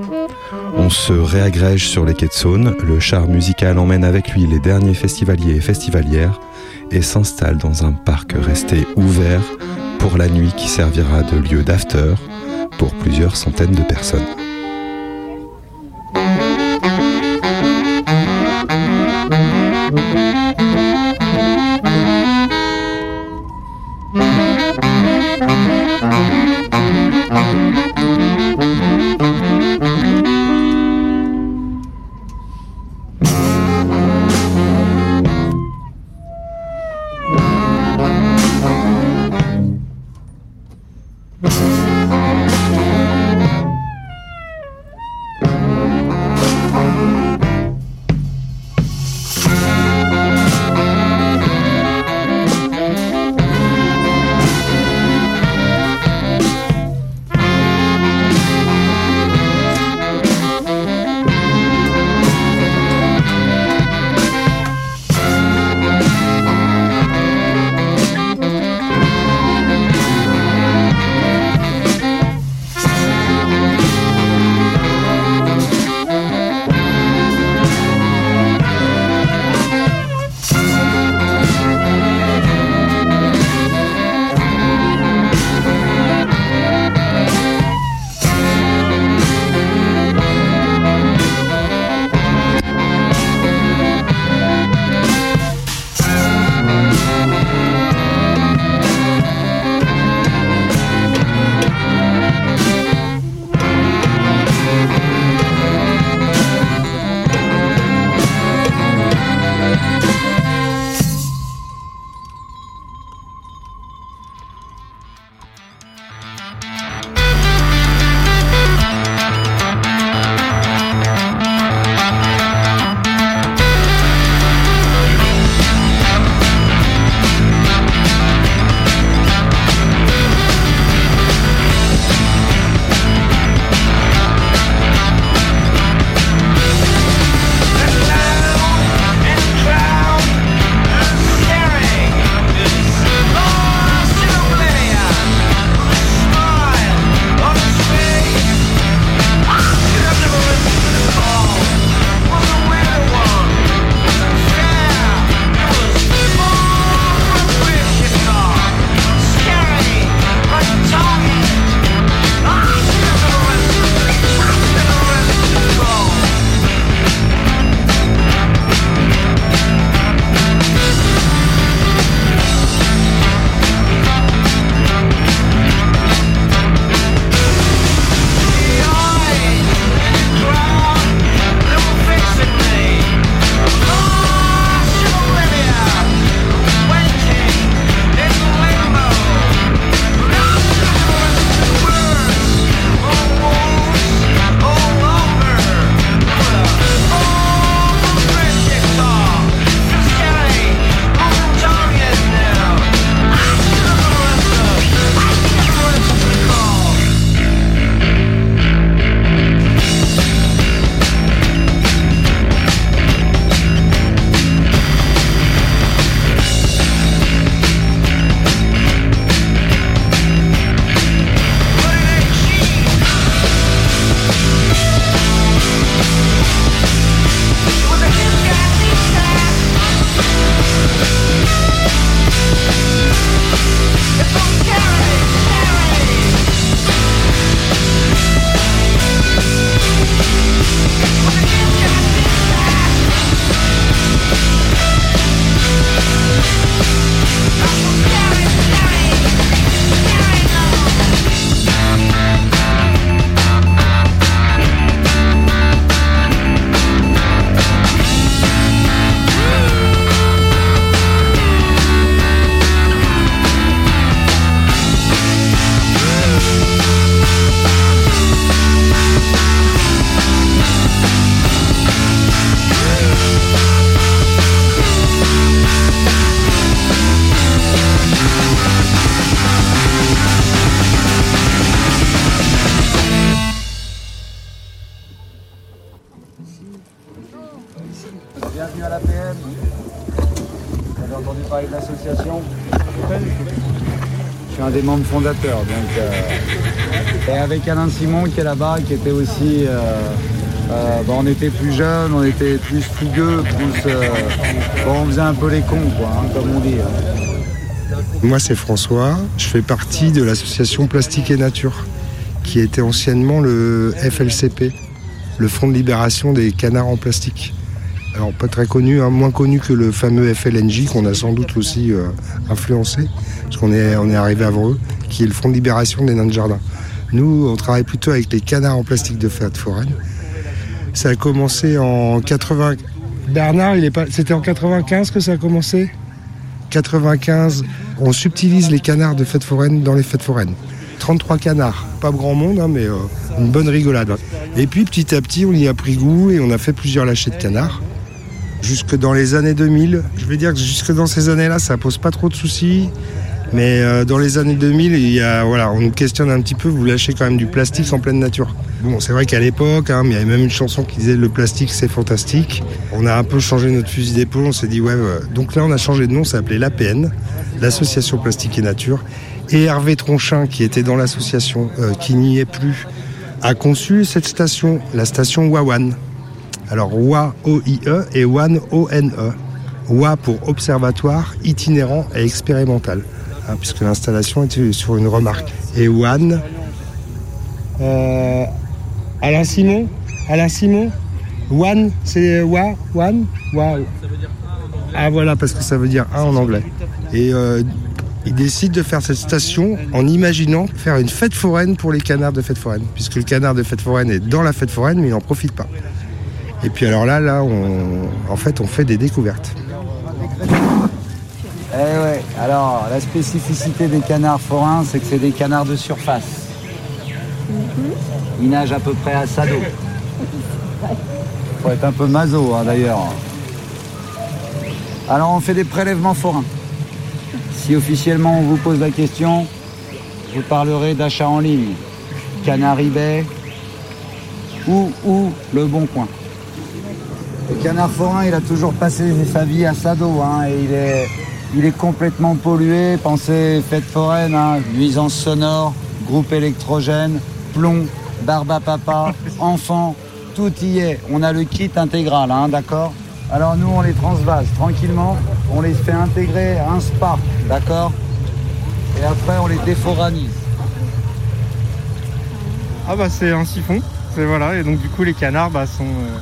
On se réagrège sur les quais de Saône, le char musical emmène avec lui les derniers festivaliers et festivalières et s'installe dans un parc resté ouvert pour la nuit qui servira de lieu d'after pour plusieurs centaines de personnes.
Fondateurs. Donc, euh, et avec Alain Simon qui est là-bas, qui était aussi. euh, euh, bon, on était plus jeunes, on était plus fougueux, plus. on faisait un peu les cons, quoi, hein, comme on dit.
Moi, c'est François. Je fais partie de l'association Plastique et Nature, qui était anciennement le FLCP, le Fonds de libération des canards en plastique. Alors, pas très connu, hein, moins connu que le fameux FLNJ, qu'on a sans doute aussi influencé, parce qu'on est, on est arrivé avant eux, qui est le Fonds de libération des nains de jardin. Nous, on travaille plutôt avec les canards en plastique de fête foraine. Ça a commencé en 80. Bernard. C'était en 95 que ça a commencé? 95. On subtilise les canards de fête foraine dans les fêtes foraines. 33 canards, pas grand monde, hein, mais euh, une bonne rigolade. Et puis petit à petit, on y a pris goût et on a fait plusieurs lâchers de canards. Jusque dans les années 2000, je vais dire que jusque dans ces années-là, ça pose pas trop de soucis. Mais euh, dans les années 2000, il y a, voilà, on nous questionne un petit peu, vous lâchez quand même du plastique en pleine nature. Bon, c'est vrai qu'à l'époque, hein, il y avait même une chanson qui disait le plastique c'est fantastique. On a un peu changé notre fusil d'épaule, on s'est dit ouais, donc là on a changé de nom, ça s'appelait l'APN, l'Association Plastique et Nature. Et Hervé Tronchin, qui était dans l'association, euh, qui n'y est plus, a conçu cette station, la station Wawan. Alors WA O-I-E et WAN O-N-E. WA pour Observatoire itinérant et expérimental, hein, puisque l'installation était sur une remarque. Et WAN, euh, Alain Simon Alain Simon One, c'est wa. Ah voilà, parce que ça veut dire un en anglais. Et euh, il décide de faire cette station en imaginant faire une fête foraine pour les canards de fête foraine, puisque le canard de fête foraine est dans la fête foraine, mais il n'en profite pas. Et puis alors là, là, en fait, on fait des découvertes.
Eh alors la spécificité des canards forains, c'est que c'est des canards de surface. Ils nagent à peu près à sa dos. Faut être un peu maso hein, d'ailleurs. Alors on fait des prélèvements forains. Si officiellement on vous pose la question, je parlerai d'achat en ligne. Canard eBay ou, ou Le Bon Coin. Le canard forain, il a toujours passé sa vie à sa dos. hein, et il est, il est complètement pollué. Pensez fête foraine, hein, nuisance sonore, groupe électrogène, plomb, barbe à papa, enfant, tout y est. On a le kit intégral, hein, d'accord? Alors nous, on les transvase tranquillement. On les fait intégrer à un spa, d'accord? Et après, on les déforanise.
Ah bah c'est un siphon, c'est voilà, et donc du coup les canards bah, sont euh,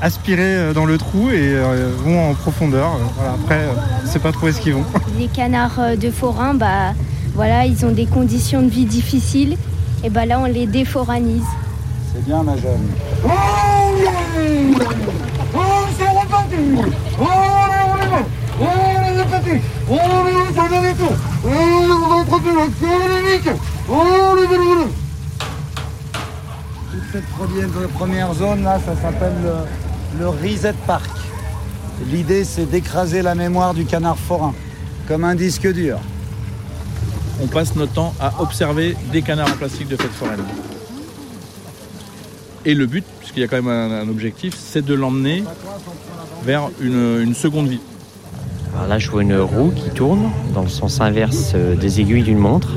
aspirés euh, dans le trou et euh, vont en profondeur. Euh, voilà, après, on sait pas trop où est-ce qu'ils vont.
Les canards de forain, bah, voilà, ils ont des conditions de vie difficiles. Et bah là, on les déforanise.
C'est bien, ma jeune. Toute cette première, première zone là, ça s'appelle le, Reset Park. L'idée c'est d'écraser la mémoire du canard forain, comme un disque dur.
On passe notre temps à observer des canards en plastique de fête foraine. Et le but, puisqu'il y a quand même un, un objectif, c'est de l'emmener vers une, une seconde vie.
Alors là, je vois une roue qui tourne dans le sens inverse euh, des aiguilles d'une montre,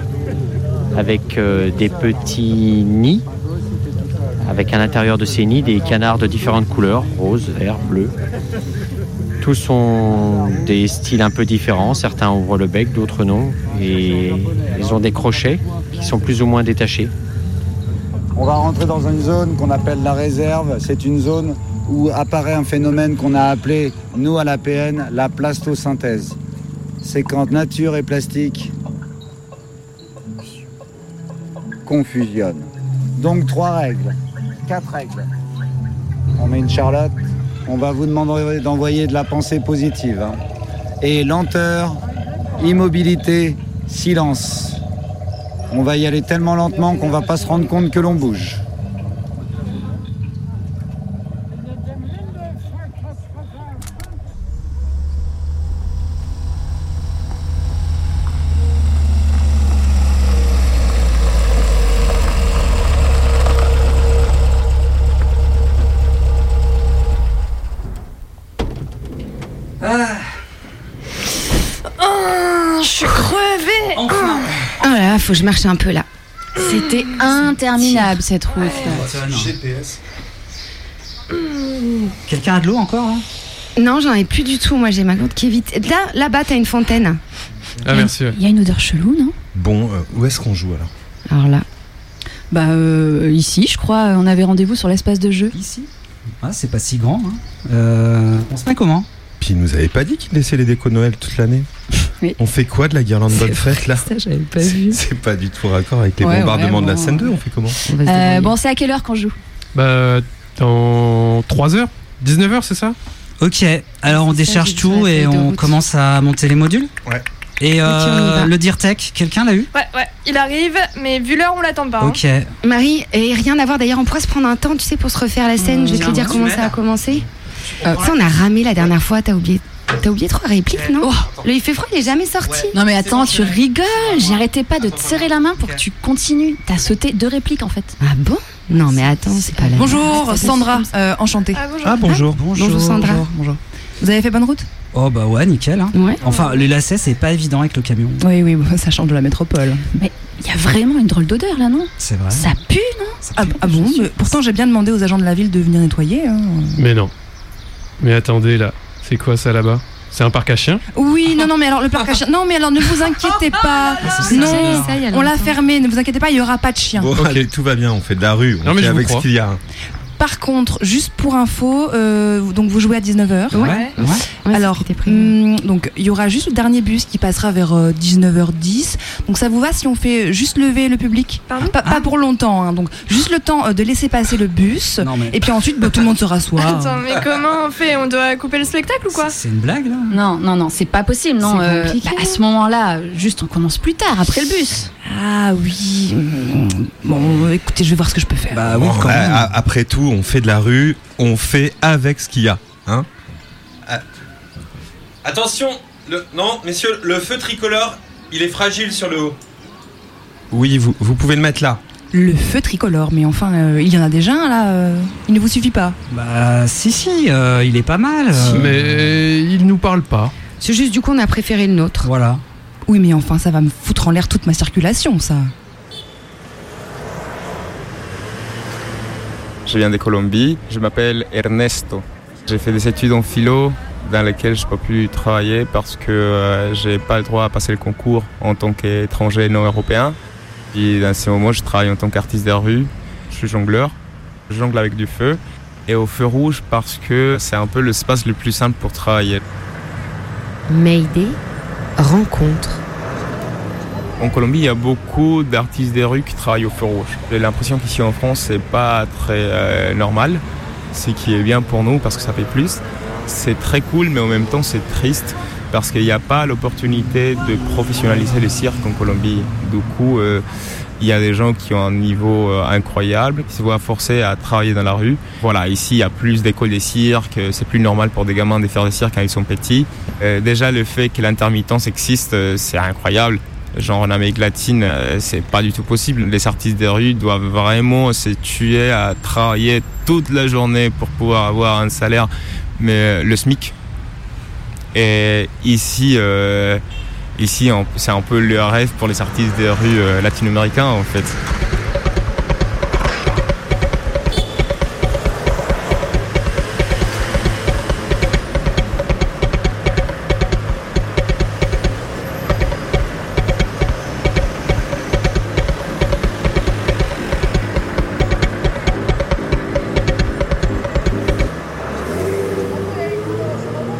avec euh, des petits nids, avec à l'intérieur de ces nids des canards de différentes couleurs, rose, vert, bleu. Tous ont des styles un peu différents, certains ouvrent le bec, d'autres non, et ils ont des crochets qui sont plus ou moins détachés.
On va rentrer dans une zone qu'on appelle la réserve. C'est une zone où apparaît un phénomène qu'on a appelé, nous à l'APN, la plastosynthèse. C'est quand nature et plastique confusionnent. Donc trois règles, règles. On met une charlotte, on va vous demander d'envoyer de la pensée positive. hein. Et lenteur, immobilité, silence. On va y aller tellement lentement qu'on va pas se rendre compte que l'on bouge.
Là faut que je marche un peu là.
C'était interminable cette route.
GPS.
Quelqu'un a de l'eau encore hein?
Non, j'en ai plus du tout. Moi, j'ai ma gourde qui est vite. Là, là-bas, t'as une fontaine.
Ah, merci. ouais.
Il y a une odeur chelou, non?
Bon, euh, où est-ce qu'on joue alors?
Alors là.
Bah euh, ici, je crois, on avait rendez-vous sur l'espace de jeu.
Ici? Ah, c'est pas si grand. Hein. Euh, on se met comment?
Puis il nous avait pas dit qu'il laissait les décos de Noël toute l'année.
Oui.
On fait quoi de la guirlande bonne fête là
Ça, j'avais pas
C'est-
vu.
C'est pas du tout raccord avec les
Ouais,
bombardements
ouais,
de la scène 2, on fait comment
Euh, bon, c'est à quelle heure qu'on joue
Bah, dans 3 heures 19h, c'est ça
Ok, alors on décharge tout et on
route.
commence à monter les modules
Ouais.
Et euh, le Dirtech, quelqu'un l'a eu
Ouais, ouais, il arrive, mais vu l'heure, on l'attend pas. hein.
Ok.
Marie, et rien à voir d'ailleurs, on pourrait se prendre un temps, tu sais, pour se refaire la scène. je vais te dire comment ça a commencé. Euh, tu sais, on a ramé la dernière fois, t'as oublié. T'as oublié trois répliques, non Le il fait froid, il est jamais sorti.
Non mais attends, tu rigoles J'arrêtais pas de te serrer la main pour que tu continues. T'as sauté deux répliques en fait.
Ah bon Non mais attends, c'est pas la
Bonjour, Sandra, euh, enchantée.
Ah, bonjour.
Ah bonjour.
Bonjour, Sandra.
Bonjour, bonjour. Vous avez fait bonne route
Oh bah ouais, nickel. hein.
Ouais.
Enfin, les lacets, c'est pas évident avec le camion.
Oui, oui, ça change de la métropole.
Mais il y a vraiment une drôle d'odeur là, non
C'est vrai.
Ça pue, non
Ah, ah bon mais Pourtant, j'ai bien demandé aux agents de la ville de venir nettoyer. hein.
Mais non. Mais attendez, là, c'est quoi ça là-bas? C'est un parc à chiens?
Oui, non, non, mais alors le parc à chiens. Non, mais alors ne vous inquiétez pas.
c'est
Non, on l'a fermé. Ne vous inquiétez pas, il y aura pas de chiens.
Bon, allez, tout va bien, on fait de la rue, on
Non, mais
fait
je vous
avec ce
crois.
qu'il y a.
Par contre, juste pour info, euh, donc vous jouez à 19h.
Ouais.
Ouais.
Ouais,
Alors, hum, donc il y aura juste le dernier bus qui passera vers euh, 19h10. Donc ça vous va si on fait juste lever le public?
Pardon?
Pas, pas pour longtemps, hein, donc juste le temps euh, de laisser passer le bus.
Non mais.
Et puis ensuite, bah, tout le monde se rassoit.
Attends, mais comment on fait? On doit couper le spectacle ou quoi?
C'est une blague là
Non, non, non, c'est pas possible, non. Euh, bah, à ce moment-là, juste on commence plus tard, après le bus.
Ah oui. Bon, écoutez, je vais voir ce que je peux faire.
Bah oui,
Bon,
quand
a-
même.
a- après tout, on fait de la rue, on fait avec ce qu'il y a. Hein Ah. Attention le... Non, messieurs, le feu tricolore, il est fragile sur le haut. Oui, vous, vous pouvez le mettre là.
Le feu tricolore, mais enfin, euh, il y en a déjà un là. euh, il ne vous suffit pas.
Bah si, si, euh, il est pas mal. euh,
Mais il nous parle pas.
C'est juste du coup, on a préféré le nôtre.
Voilà.
Oui, mais enfin, ça va me foutre en l'air toute ma circulation, ça.
Je viens de Colombie, je m'appelle Ernesto. J'ai fait des études en philo dans lesquelles je n'ai pas pu travailler parce que euh, j'ai pas le droit à passer le concours en tant qu'étranger non européen. Puis dans ce moment, je travaille en tant qu'artiste de rue. Je suis jongleur. Je jongle avec du feu. Et au feu rouge parce que c'est un peu l'espace le plus simple pour travailler.
Mayday, rencontre.
En Colombie, il y a beaucoup d'artistes des rues qui travaillent au feu rouge. J'ai l'impression qu'ici en France, c'est pas très euh, normal. Ce qui est bien pour nous parce que ça fait plus. C'est très cool, mais en même temps, c'est triste parce qu'il n'y a pas l'opportunité de professionnaliser le cirque en Colombie. Du coup, euh, il y a des gens qui ont un niveau euh, incroyable, qui se voient forcés à travailler dans la rue. Voilà, ici, il y a plus d'écoles de cirque. C'est plus normal pour des gamins de faire des cirques quand ils sont petits. Euh, déjà, le fait que l'intermittence existe, euh, c'est incroyable. Genre en Amérique latine, euh, c'est pas du tout possible. Les artistes des rues doivent vraiment se tuer à travailler toute la journée pour pouvoir avoir un salaire, mais euh, le SMIC. Et ici, euh, ici, c'est un peu le rêve pour les artistes des rues euh, latino-américains en fait.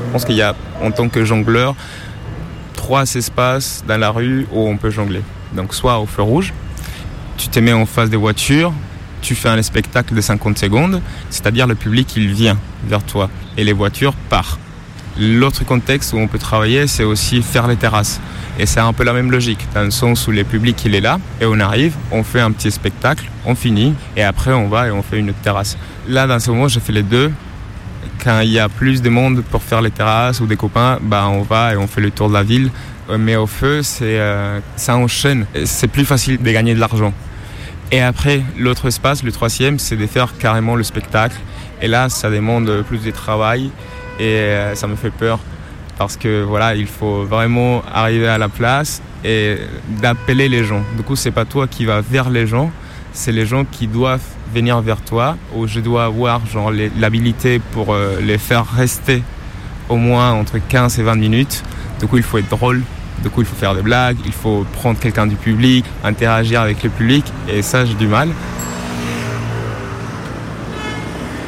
Je pense qu'il y a, en tant que jongleur, trois espaces dans la rue où on peut jongler. Donc soit au feu rouge, tu te mets en face des voitures, tu fais un spectacle de 50 secondes, c'est-à-dire le public il vient vers toi et les voitures partent. L'autre contexte où on peut travailler, c'est aussi faire les terrasses. Et c'est un peu la même logique, dans le sens où le public il est là, et on arrive, on fait un petit spectacle, on finit, et après on va et on fait une autre terrasse. Là, dans ce moment, j'ai fait les deux. Quand il y a plus de monde pour faire les terrasses ou des copains, bah, on va et on fait le tour de la ville. Euh, Mais au feu, c'est, euh, ça enchaîne. C'est plus facile de gagner de l'argent. Et après, l'autre espace, le troisième, c'est de faire carrément le spectacle. Et là, ça demande plus de travail et euh, ça me fait peur parce que voilà, il faut vraiment arriver à la place et d'appeler les gens. Du coup, c'est pas toi qui vas vers les gens, c'est les gens qui doivent venir vers toi, où je dois avoir genre l'habilité pour euh, les faire rester au moins entre 15 et 20 minutes. Du coup, il faut être drôle. Du coup, il faut faire des blagues, il faut prendre quelqu'un du public, interagir avec le public, et ça, j'ai du mal.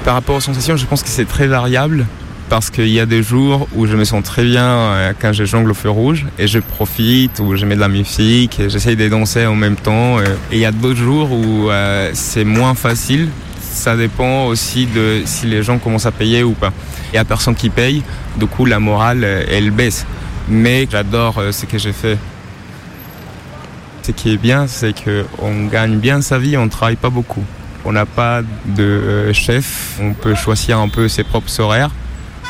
Par rapport aux sensations, je pense que c'est très variable parce qu'il y a des jours où je me sens très bien euh, quand je jongle au feu rouge et je profite, où je mets de la musique et j'essaye de danser en même temps. euh, Et il y a d'autres jours où euh, c'est moins facile. Ça dépend aussi de si les gens commencent à payer ou pas. Il y a personne qui paye, du coup la morale elle baisse. Mais j'adore ce que j'ai fait. Ce qui est bien, c'est qu'on gagne bien sa vie, on ne travaille pas beaucoup. On n'a pas de chef, on peut choisir un peu ses propres horaires.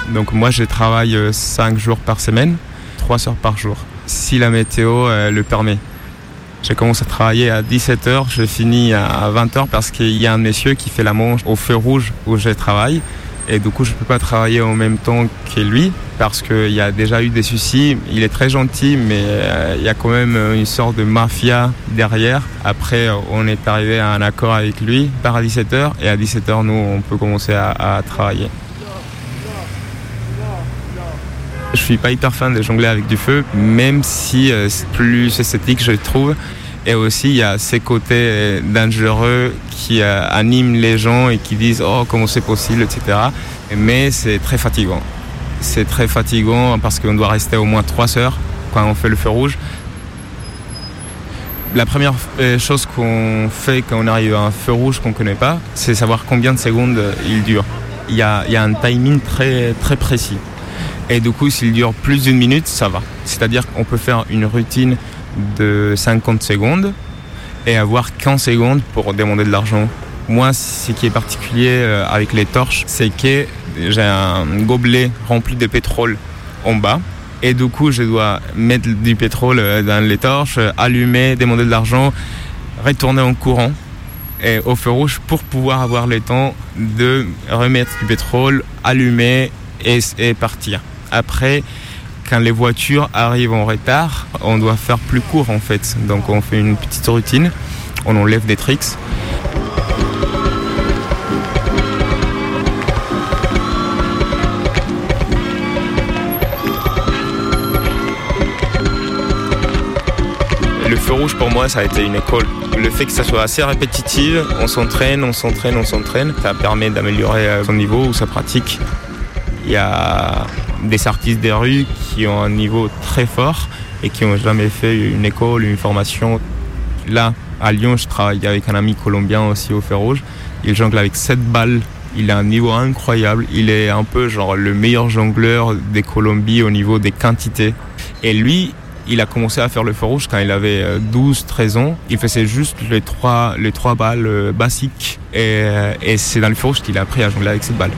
Donc moi, je travaille 5 jours par semaine, 3 heures par jour, si la météo euh, le permet. Je commence à travailler à 17h, je finis à 20h parce qu'il y a un monsieur qui fait la manche au feu rouge où je travaille. Et du coup, je ne peux pas travailler en même temps que lui parce qu'il y a déjà eu des soucis. Il est très gentil, mais euh, il y a quand même une sorte de mafia derrière. Après, on est arrivé à un accord avec lui par à 17h et à 17h, nous, on peut commencer à travailler. Je suis pas hyper fan de jongler avec du feu, même si euh, c'est plus esthétique, je trouve. Et aussi, il y a ces côtés euh, dangereux qui euh, animent les gens et qui disent Oh, comment c'est possible, etc. Mais c'est très fatigant. C'est très fatigant parce qu'on doit rester au moins 3 heures quand on fait le feu rouge. La première chose qu'on fait quand on arrive à un feu rouge qu'on ne connaît pas, c'est savoir combien de secondes il dure. Il y a, y a un timing très, très précis. Et du coup, s'il dure plus d'une minute, ça va. C'est-à-dire qu'on peut faire une routine de 50 secondes et avoir 15 secondes pour demander de l'argent. Moi, ce qui est particulier euh, avec les torches, c'est que j'ai un gobelet rempli de pétrole en bas. Et du coup, je dois mettre du pétrole euh, dans les torches, allumer, demander de l'argent, retourner en courant et au feu rouge pour pouvoir avoir le temps de remettre du pétrole, allumer et, et partir. Après, quand les voitures arrivent en retard, on doit faire plus court en fait. Donc on fait une petite routine, on enlève des tricks. Le feu rouge pour moi ça a été une école. Le fait que ça soit assez répétitif, on s'entraîne, on s'entraîne, on s'entraîne, ça permet d'améliorer euh, son niveau ou sa pratique. Il y a des artistes des rues qui ont un niveau très fort et qui n'ont jamais fait une école, une formation. Là, à Lyon, je travaille avec un ami colombien aussi au fer rouge. Il jongle avec 7 balles. Il a un niveau incroyable. Il est un peu genre le meilleur jongleur des Colombies au niveau des quantités. Et lui, il a commencé à faire le feu rouge quand il avait 12-13 ans. Il faisait juste les trois, les balles euh, basiques. Et, euh, et c'est dans le feu rouge qu'il a appris à jongler avec cette balle.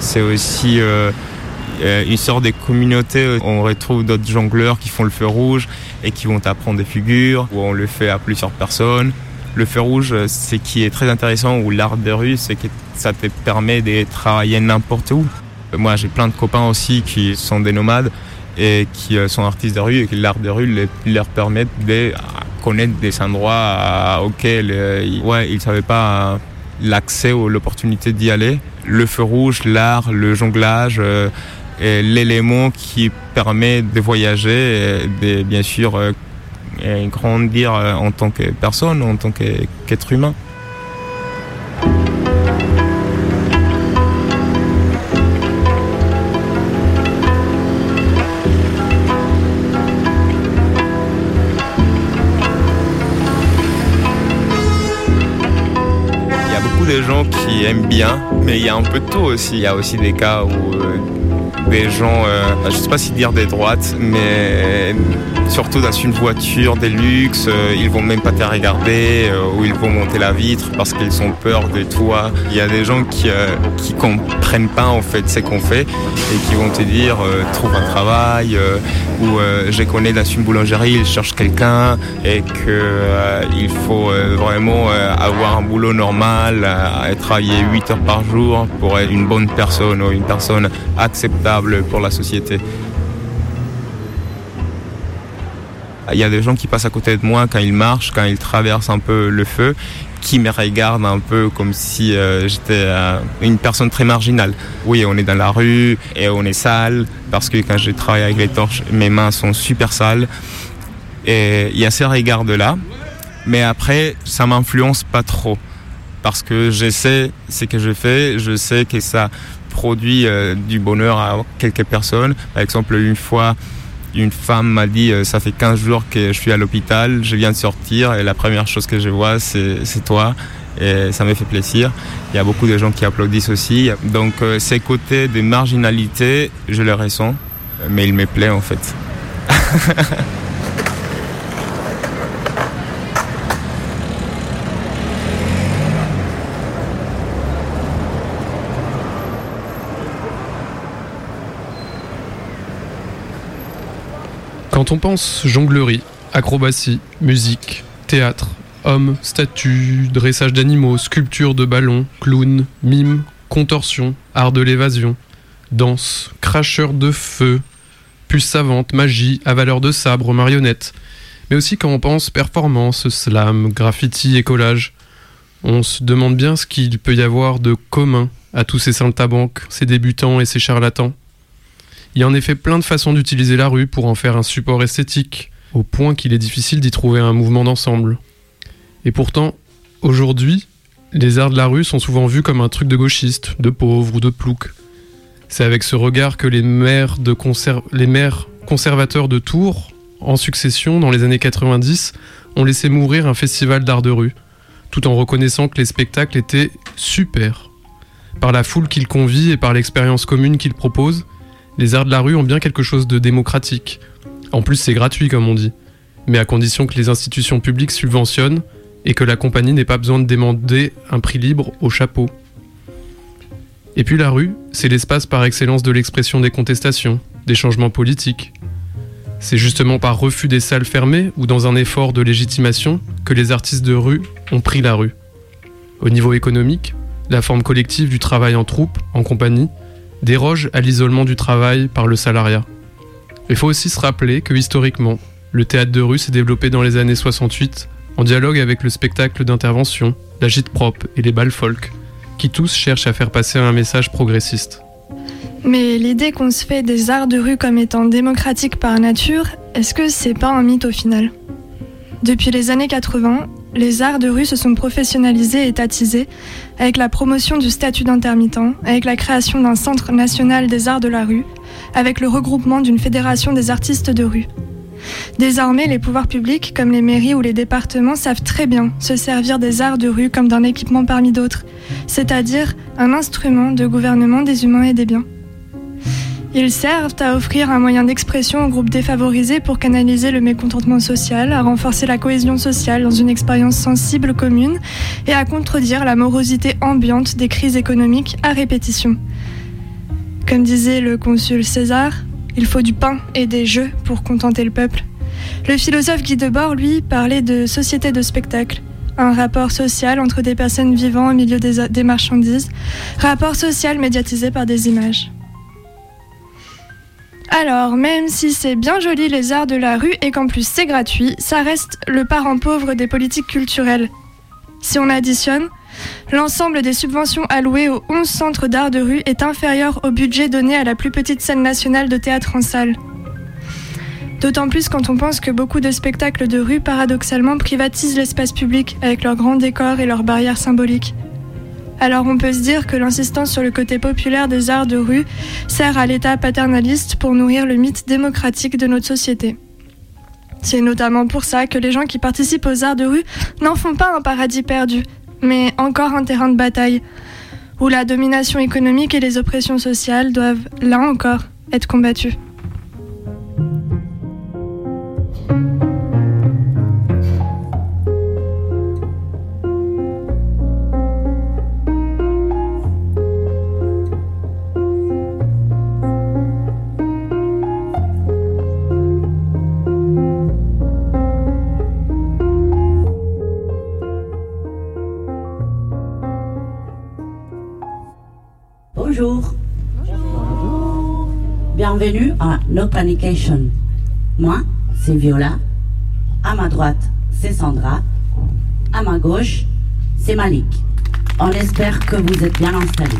C'est aussi euh, euh, une sorte de communauté. On retrouve d'autres jongleurs qui font le feu rouge et qui vont apprendre des figures, où on le fait à plusieurs personnes. Le feu rouge, euh, ce qui est très intéressant, ou l'art des rues, c'est que ça te permet de travailler n'importe où. Moi, j'ai plein de copains aussi qui sont des nomades et qui euh, sont artistes de rue et que l'art de rue leur permet de connaître des endroits auxquels ouais, ils ne savaient pas l'accès ou l'opportunité d'y aller. Le feu rouge, l'art, le jonglage, euh, l'élément qui permet de voyager et de bien sûr euh, grandir euh, en tant que personne, en tant qu'être humain. Aiment bien, mais il y a un peu de tout aussi. Il y a aussi des cas où euh, des gens, euh, je sais pas si dire des droites, mais surtout dans une voiture de luxe, euh, ils vont même pas te regarder euh, ou ils vont monter la vitre parce qu'ils ont peur de toi. Il y a des gens qui euh, qui comprennent pas en fait ce qu'on fait et qui vont te dire trouve un travail ou je connais dans une boulangerie, ils cherchent quelqu'un et que euh, il faut vraiment avoir un boulot normal, travailler 8 heures par jour pour être une bonne personne ou une personne acceptable pour la société. Il y a des gens qui passent à côté de moi quand ils marchent, quand ils traversent un peu le feu, qui me regardent un peu comme si euh, j'étais euh, une personne très marginale. Oui, on est dans la rue et on est sale parce que quand je travaille avec les torches, mes mains sont super sales. Et il y a ces regards-là. Mais après, ça m'influence pas trop parce que je sais ce que je fais, je sais que ça produit euh, du bonheur à quelques personnes. Par exemple, une fois, une femme m'a dit euh, ça fait 15 jours que je suis à l'hôpital, je viens de sortir et la première chose que je vois c'est toi et ça me fait plaisir. Il y a beaucoup de gens qui applaudissent aussi. Donc euh, ces côtés de marginalité, je les ressens, mais il me plaît en fait.
Quand on pense jonglerie, acrobatie, musique, théâtre, hommes, statues, dressage d'animaux, sculpture de ballons, clown, mime, contorsion, art de l'évasion, danse, cracheur de feu, puce savante, magie, avaleur de sabre, marionnette, mais aussi quand on pense performance, slam, graffiti et collage, on se demande bien ce qu'il peut y avoir de commun à tous ces saltimbanques, ces débutants et ces charlatans. Il y a en effet plein de façons d'utiliser la rue pour en faire un support esthétique, au point qu'il est difficile d'y trouver un mouvement d'ensemble. Et pourtant, aujourd'hui, les arts de la rue sont souvent vus comme un truc de gauchiste, de pauvre ou de plouc. C'est avec ce regard que les maires, les maires conservateurs de Tours, en succession dans les années 90, ont laissé mourir un festival d'art de rue, tout en reconnaissant que les spectacles étaient super. Par la foule qu'ils convient et par l'expérience commune qu'ils proposent, les arts de la rue ont bien quelque chose de démocratique. En plus, c'est gratuit, comme on dit, mais à condition que les institutions publiques subventionnent et que la compagnie n'ait pas besoin de demander un prix libre au chapeau. Et puis la rue, c'est l'espace par excellence de l'expression des contestations, des changements politiques. C'est justement par refus des salles fermées ou dans un effort de légitimation que les artistes de rue ont pris la rue. Au niveau économique, la forme collective du travail en troupe, en compagnie, déroge à l'isolement du travail par le salariat. Il faut aussi se rappeler que historiquement, le théâtre de rue s'est développé dans les années 68 en dialogue avec le spectacle d'intervention, la gîte propre et les balles folk, qui tous cherchent à faire passer un message progressiste.
Mais l'idée qu'on se fait des arts de rue comme étant démocratiques par nature, est-ce que c'est pas un mythe au final? Depuis les années 80, les arts de rue se sont professionnalisés et étatisés avec la promotion du statut d'intermittent, avec la création d'un centre national des arts de la rue, avec le regroupement d'une fédération des artistes de rue. Désormais, les pouvoirs publics, comme les mairies ou les départements, savent très bien se servir des arts de rue comme d'un équipement parmi d'autres, c'est-à-dire un instrument de gouvernement des humains et des biens. Ils servent à offrir un moyen d'expression aux groupes défavorisés pour canaliser le mécontentement social, à renforcer la cohésion sociale dans une expérience sensible commune et à contredire la morosité ambiante des crises économiques à répétition. Comme disait le consul César, il faut du pain et des jeux pour contenter le peuple. Le philosophe Guy Debord, lui, parlait de société de spectacle, un rapport social entre des personnes vivant au milieu des, des marchandises, rapport social médiatisé par des images. Alors, même si c'est bien joli les arts de la rue et qu'en plus c'est gratuit, ça reste le parent pauvre des politiques culturelles. Si on additionne, l'ensemble des subventions allouées aux 11 centres d'art de rue est inférieur au budget donné à la plus petite scène nationale de théâtre en salle. D'autant plus quand on pense que beaucoup de spectacles de rue paradoxalement privatisent l'espace public avec leurs grands décors et leurs barrières symboliques. Alors on peut se dire que l'insistance sur le côté populaire des arts de rue sert à l'État paternaliste pour nourrir le mythe démocratique de notre société. C'est notamment pour ça que les gens qui participent aux arts de rue n'en font pas un paradis perdu, mais encore un terrain de bataille, où la domination économique et les oppressions sociales doivent, là encore, être combattues.
Bienvenue à No Panication. Moi, c'est Viola. À ma droite, c'est Sandra. À ma gauche, c'est Malik. On espère que vous êtes bien installés.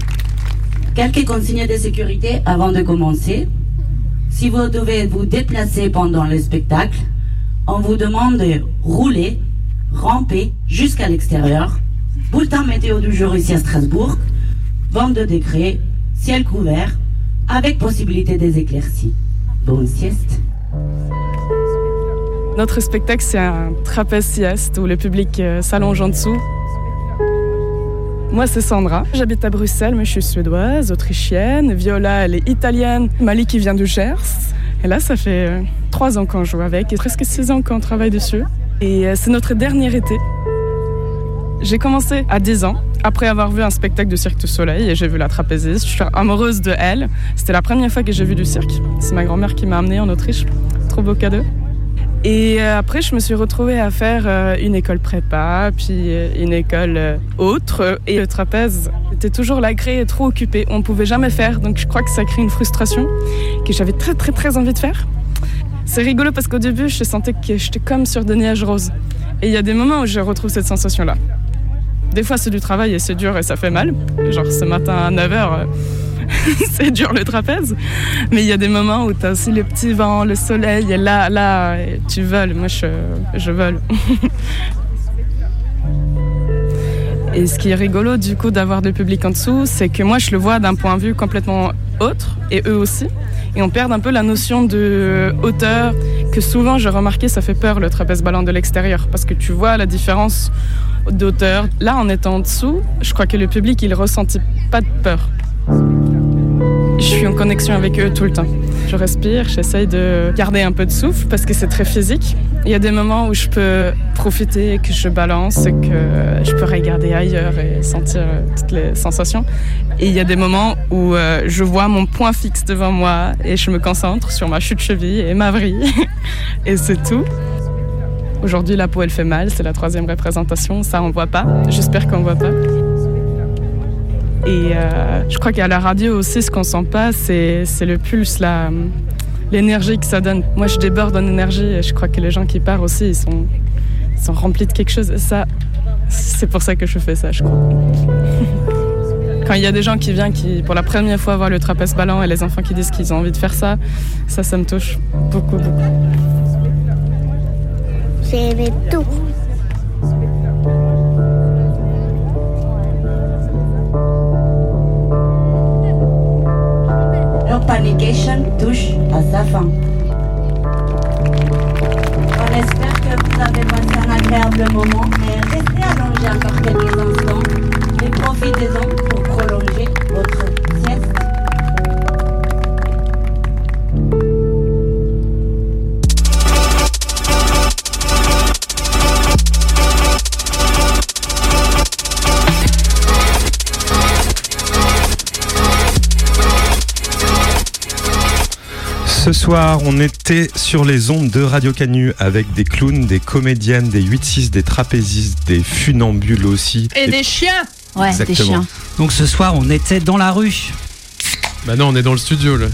Quelques consignes de sécurité avant de commencer. Si vous devez vous déplacer pendant le spectacle, on vous demande de rouler, ramper jusqu'à l'extérieur. Bulletin météo du jour ici à Strasbourg. 22 degrés, ciel couvert, avec possibilité des éclaircies. Bonne sieste.
Notre spectacle, c'est un trapèze sieste où le public euh, s'allonge en dessous. Moi, c'est Sandra. J'habite à Bruxelles, mais je suis suédoise, autrichienne. Viola, elle est italienne. Mali qui vient du Gers. Et là, ça fait euh, trois ans qu'on joue avec et presque six ans qu'on travaille dessus. Et euh, c'est notre dernier été. J'ai commencé à 10 ans, après avoir vu un spectacle de Cirque du Soleil, et j'ai vu la trapéziste. Je suis amoureuse de elle. C'était la première fois que j'ai vu du cirque. C'est ma grand-mère qui m'a amenée en Autriche. Trop beau cadeau. Et euh, après, je me suis retrouvée à faire euh, une école prépa, puis euh, une école autre. Et le trapèze était toujours la grée trop occupée. On ne pouvait jamais faire, donc je crois que ça crée une frustration que j'avais très très très envie de faire. C'est rigolo parce qu'au début, je sentais que j'étais comme sur des nuages roses. Et il y a des moments où je retrouve cette sensation-là. Des fois, c'est du travail et c'est dur et ça fait mal. Genre ce matin à 9h, c'est dur le trapèze. Mais il y a des moments où tu as aussi le petit vent, le soleil, et là, là, tu voles. Moi, je, je vole. Et ce qui est rigolo du coup d'avoir le public en dessous, c'est que moi je le vois d'un point de vue complètement autre, et eux aussi. Et on perd un peu la notion de hauteur, que souvent j'ai remarqué ça fait peur le trapèze ballon de l'extérieur, parce que tu vois la différence d'auteur. Là en étant en dessous, je crois que le public il ressentit pas de peur. Je suis en connexion avec eux tout le temps. Je respire, j'essaye de garder un peu de souffle parce que c'est très physique. Il y a des moments où je peux profiter, que je balance, que je peux regarder ailleurs et sentir euh, toutes les sensations. Et il y a des moments où euh, je vois mon point fixe devant moi et je me concentre sur ma chute cheville et ma vrille. et c'est tout. Aujourd'hui, la peau, elle fait mal. C'est la troisième représentation. Ça, on voit pas. J'espère qu'on voit pas. Et euh, je crois qu'à la radio aussi, ce qu'on sent pas, c'est le pulse, l'énergie que ça donne. Moi, je déborde en énergie et je crois que les gens qui partent aussi, ils sont, ils sont remplis de quelque chose. Et ça, c'est pour ça que je fais ça, je crois. Quand il y a des gens qui viennent qui, pour la première fois, voir le trapèze ballon et les enfants qui disent qu'ils ont envie de faire ça, ça, ça me touche beaucoup, beaucoup.
J'ai aimé tout.
No Panication touche à sa fin. On espère que vous avez passé un agréable moment et restez allongés encore quelques instants et profitez-en
Ce soir, on était sur les ondes de Radio Canu avec des clowns, des comédiennes, des 8-6, des trapézistes, des funambules aussi.
Et des chiens
Ouais,
Exactement.
Donc ce soir, on était dans la rue.
Bah non, on est dans le studio là.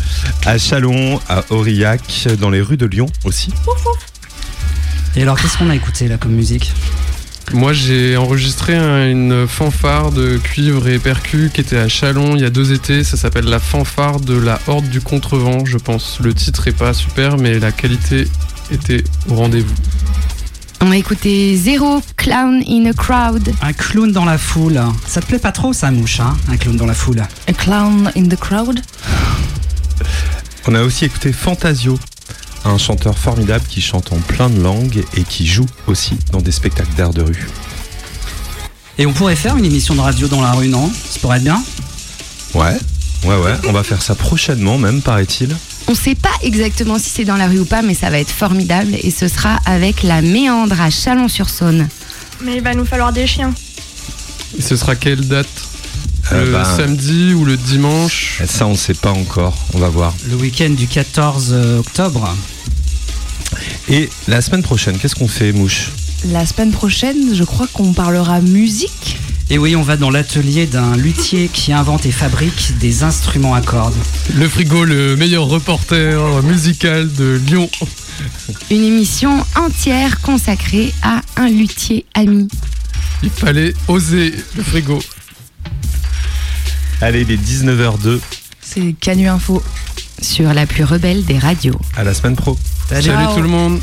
À Chalon, à Aurillac, dans les rues de Lyon aussi.
Et alors, qu'est-ce qu'on a écouté là comme musique?
Moi, j'ai enregistré un- une fanfare de cuivre et percus qui était à Chalon il y a deux étés. Ça s'appelle la fanfare de la Horde du Contrevent, je pense. Le titre est pas super, mais la qualité était au rendez-vous.
On a écouté Zéro Clown in a Crowd.
Un clown dans la foule. Ça te plaît pas trop, ça, mouche, hein Un clown dans la foule?
A Clown in the Crowd?
On a aussi écouté Fantasio, un chanteur formidable qui chante en plein de langues et qui joue aussi dans des spectacles d'art de rue.
Et on pourrait faire une émission de radio dans la rue, non? Ça pourrait être bien
Ouais, ouais, ouais, on va faire ça prochainement même, paraît-il.
On sait pas exactement si c'est dans la rue ou pas, mais ça va être formidable et ce sera avec la Méandre à Chalon-sur-Saône.
Mais il va nous falloir des chiens.
Et ce sera quelle date? Le
bah,
samedi ou le dimanche
Ça, on sait pas encore, on va voir.
Le week-end du 14 octobre.
Et la semaine prochaine, qu'est-ce qu'on fait, Mouche?
La semaine prochaine, je crois qu'on parlera musique.
Et oui, on va dans l'atelier d'un luthier qui invente et fabrique des instruments à cordes.
Le frigo, le meilleur reporter musical de Lyon.
Une émission entière consacrée à un luthier ami.
Il fallait oser le frigo.
Allez, il est 19h02.
C'est Canu Info.
Sur la plus rebelle des radios.
À la semaine pro.
Salut tout le monde.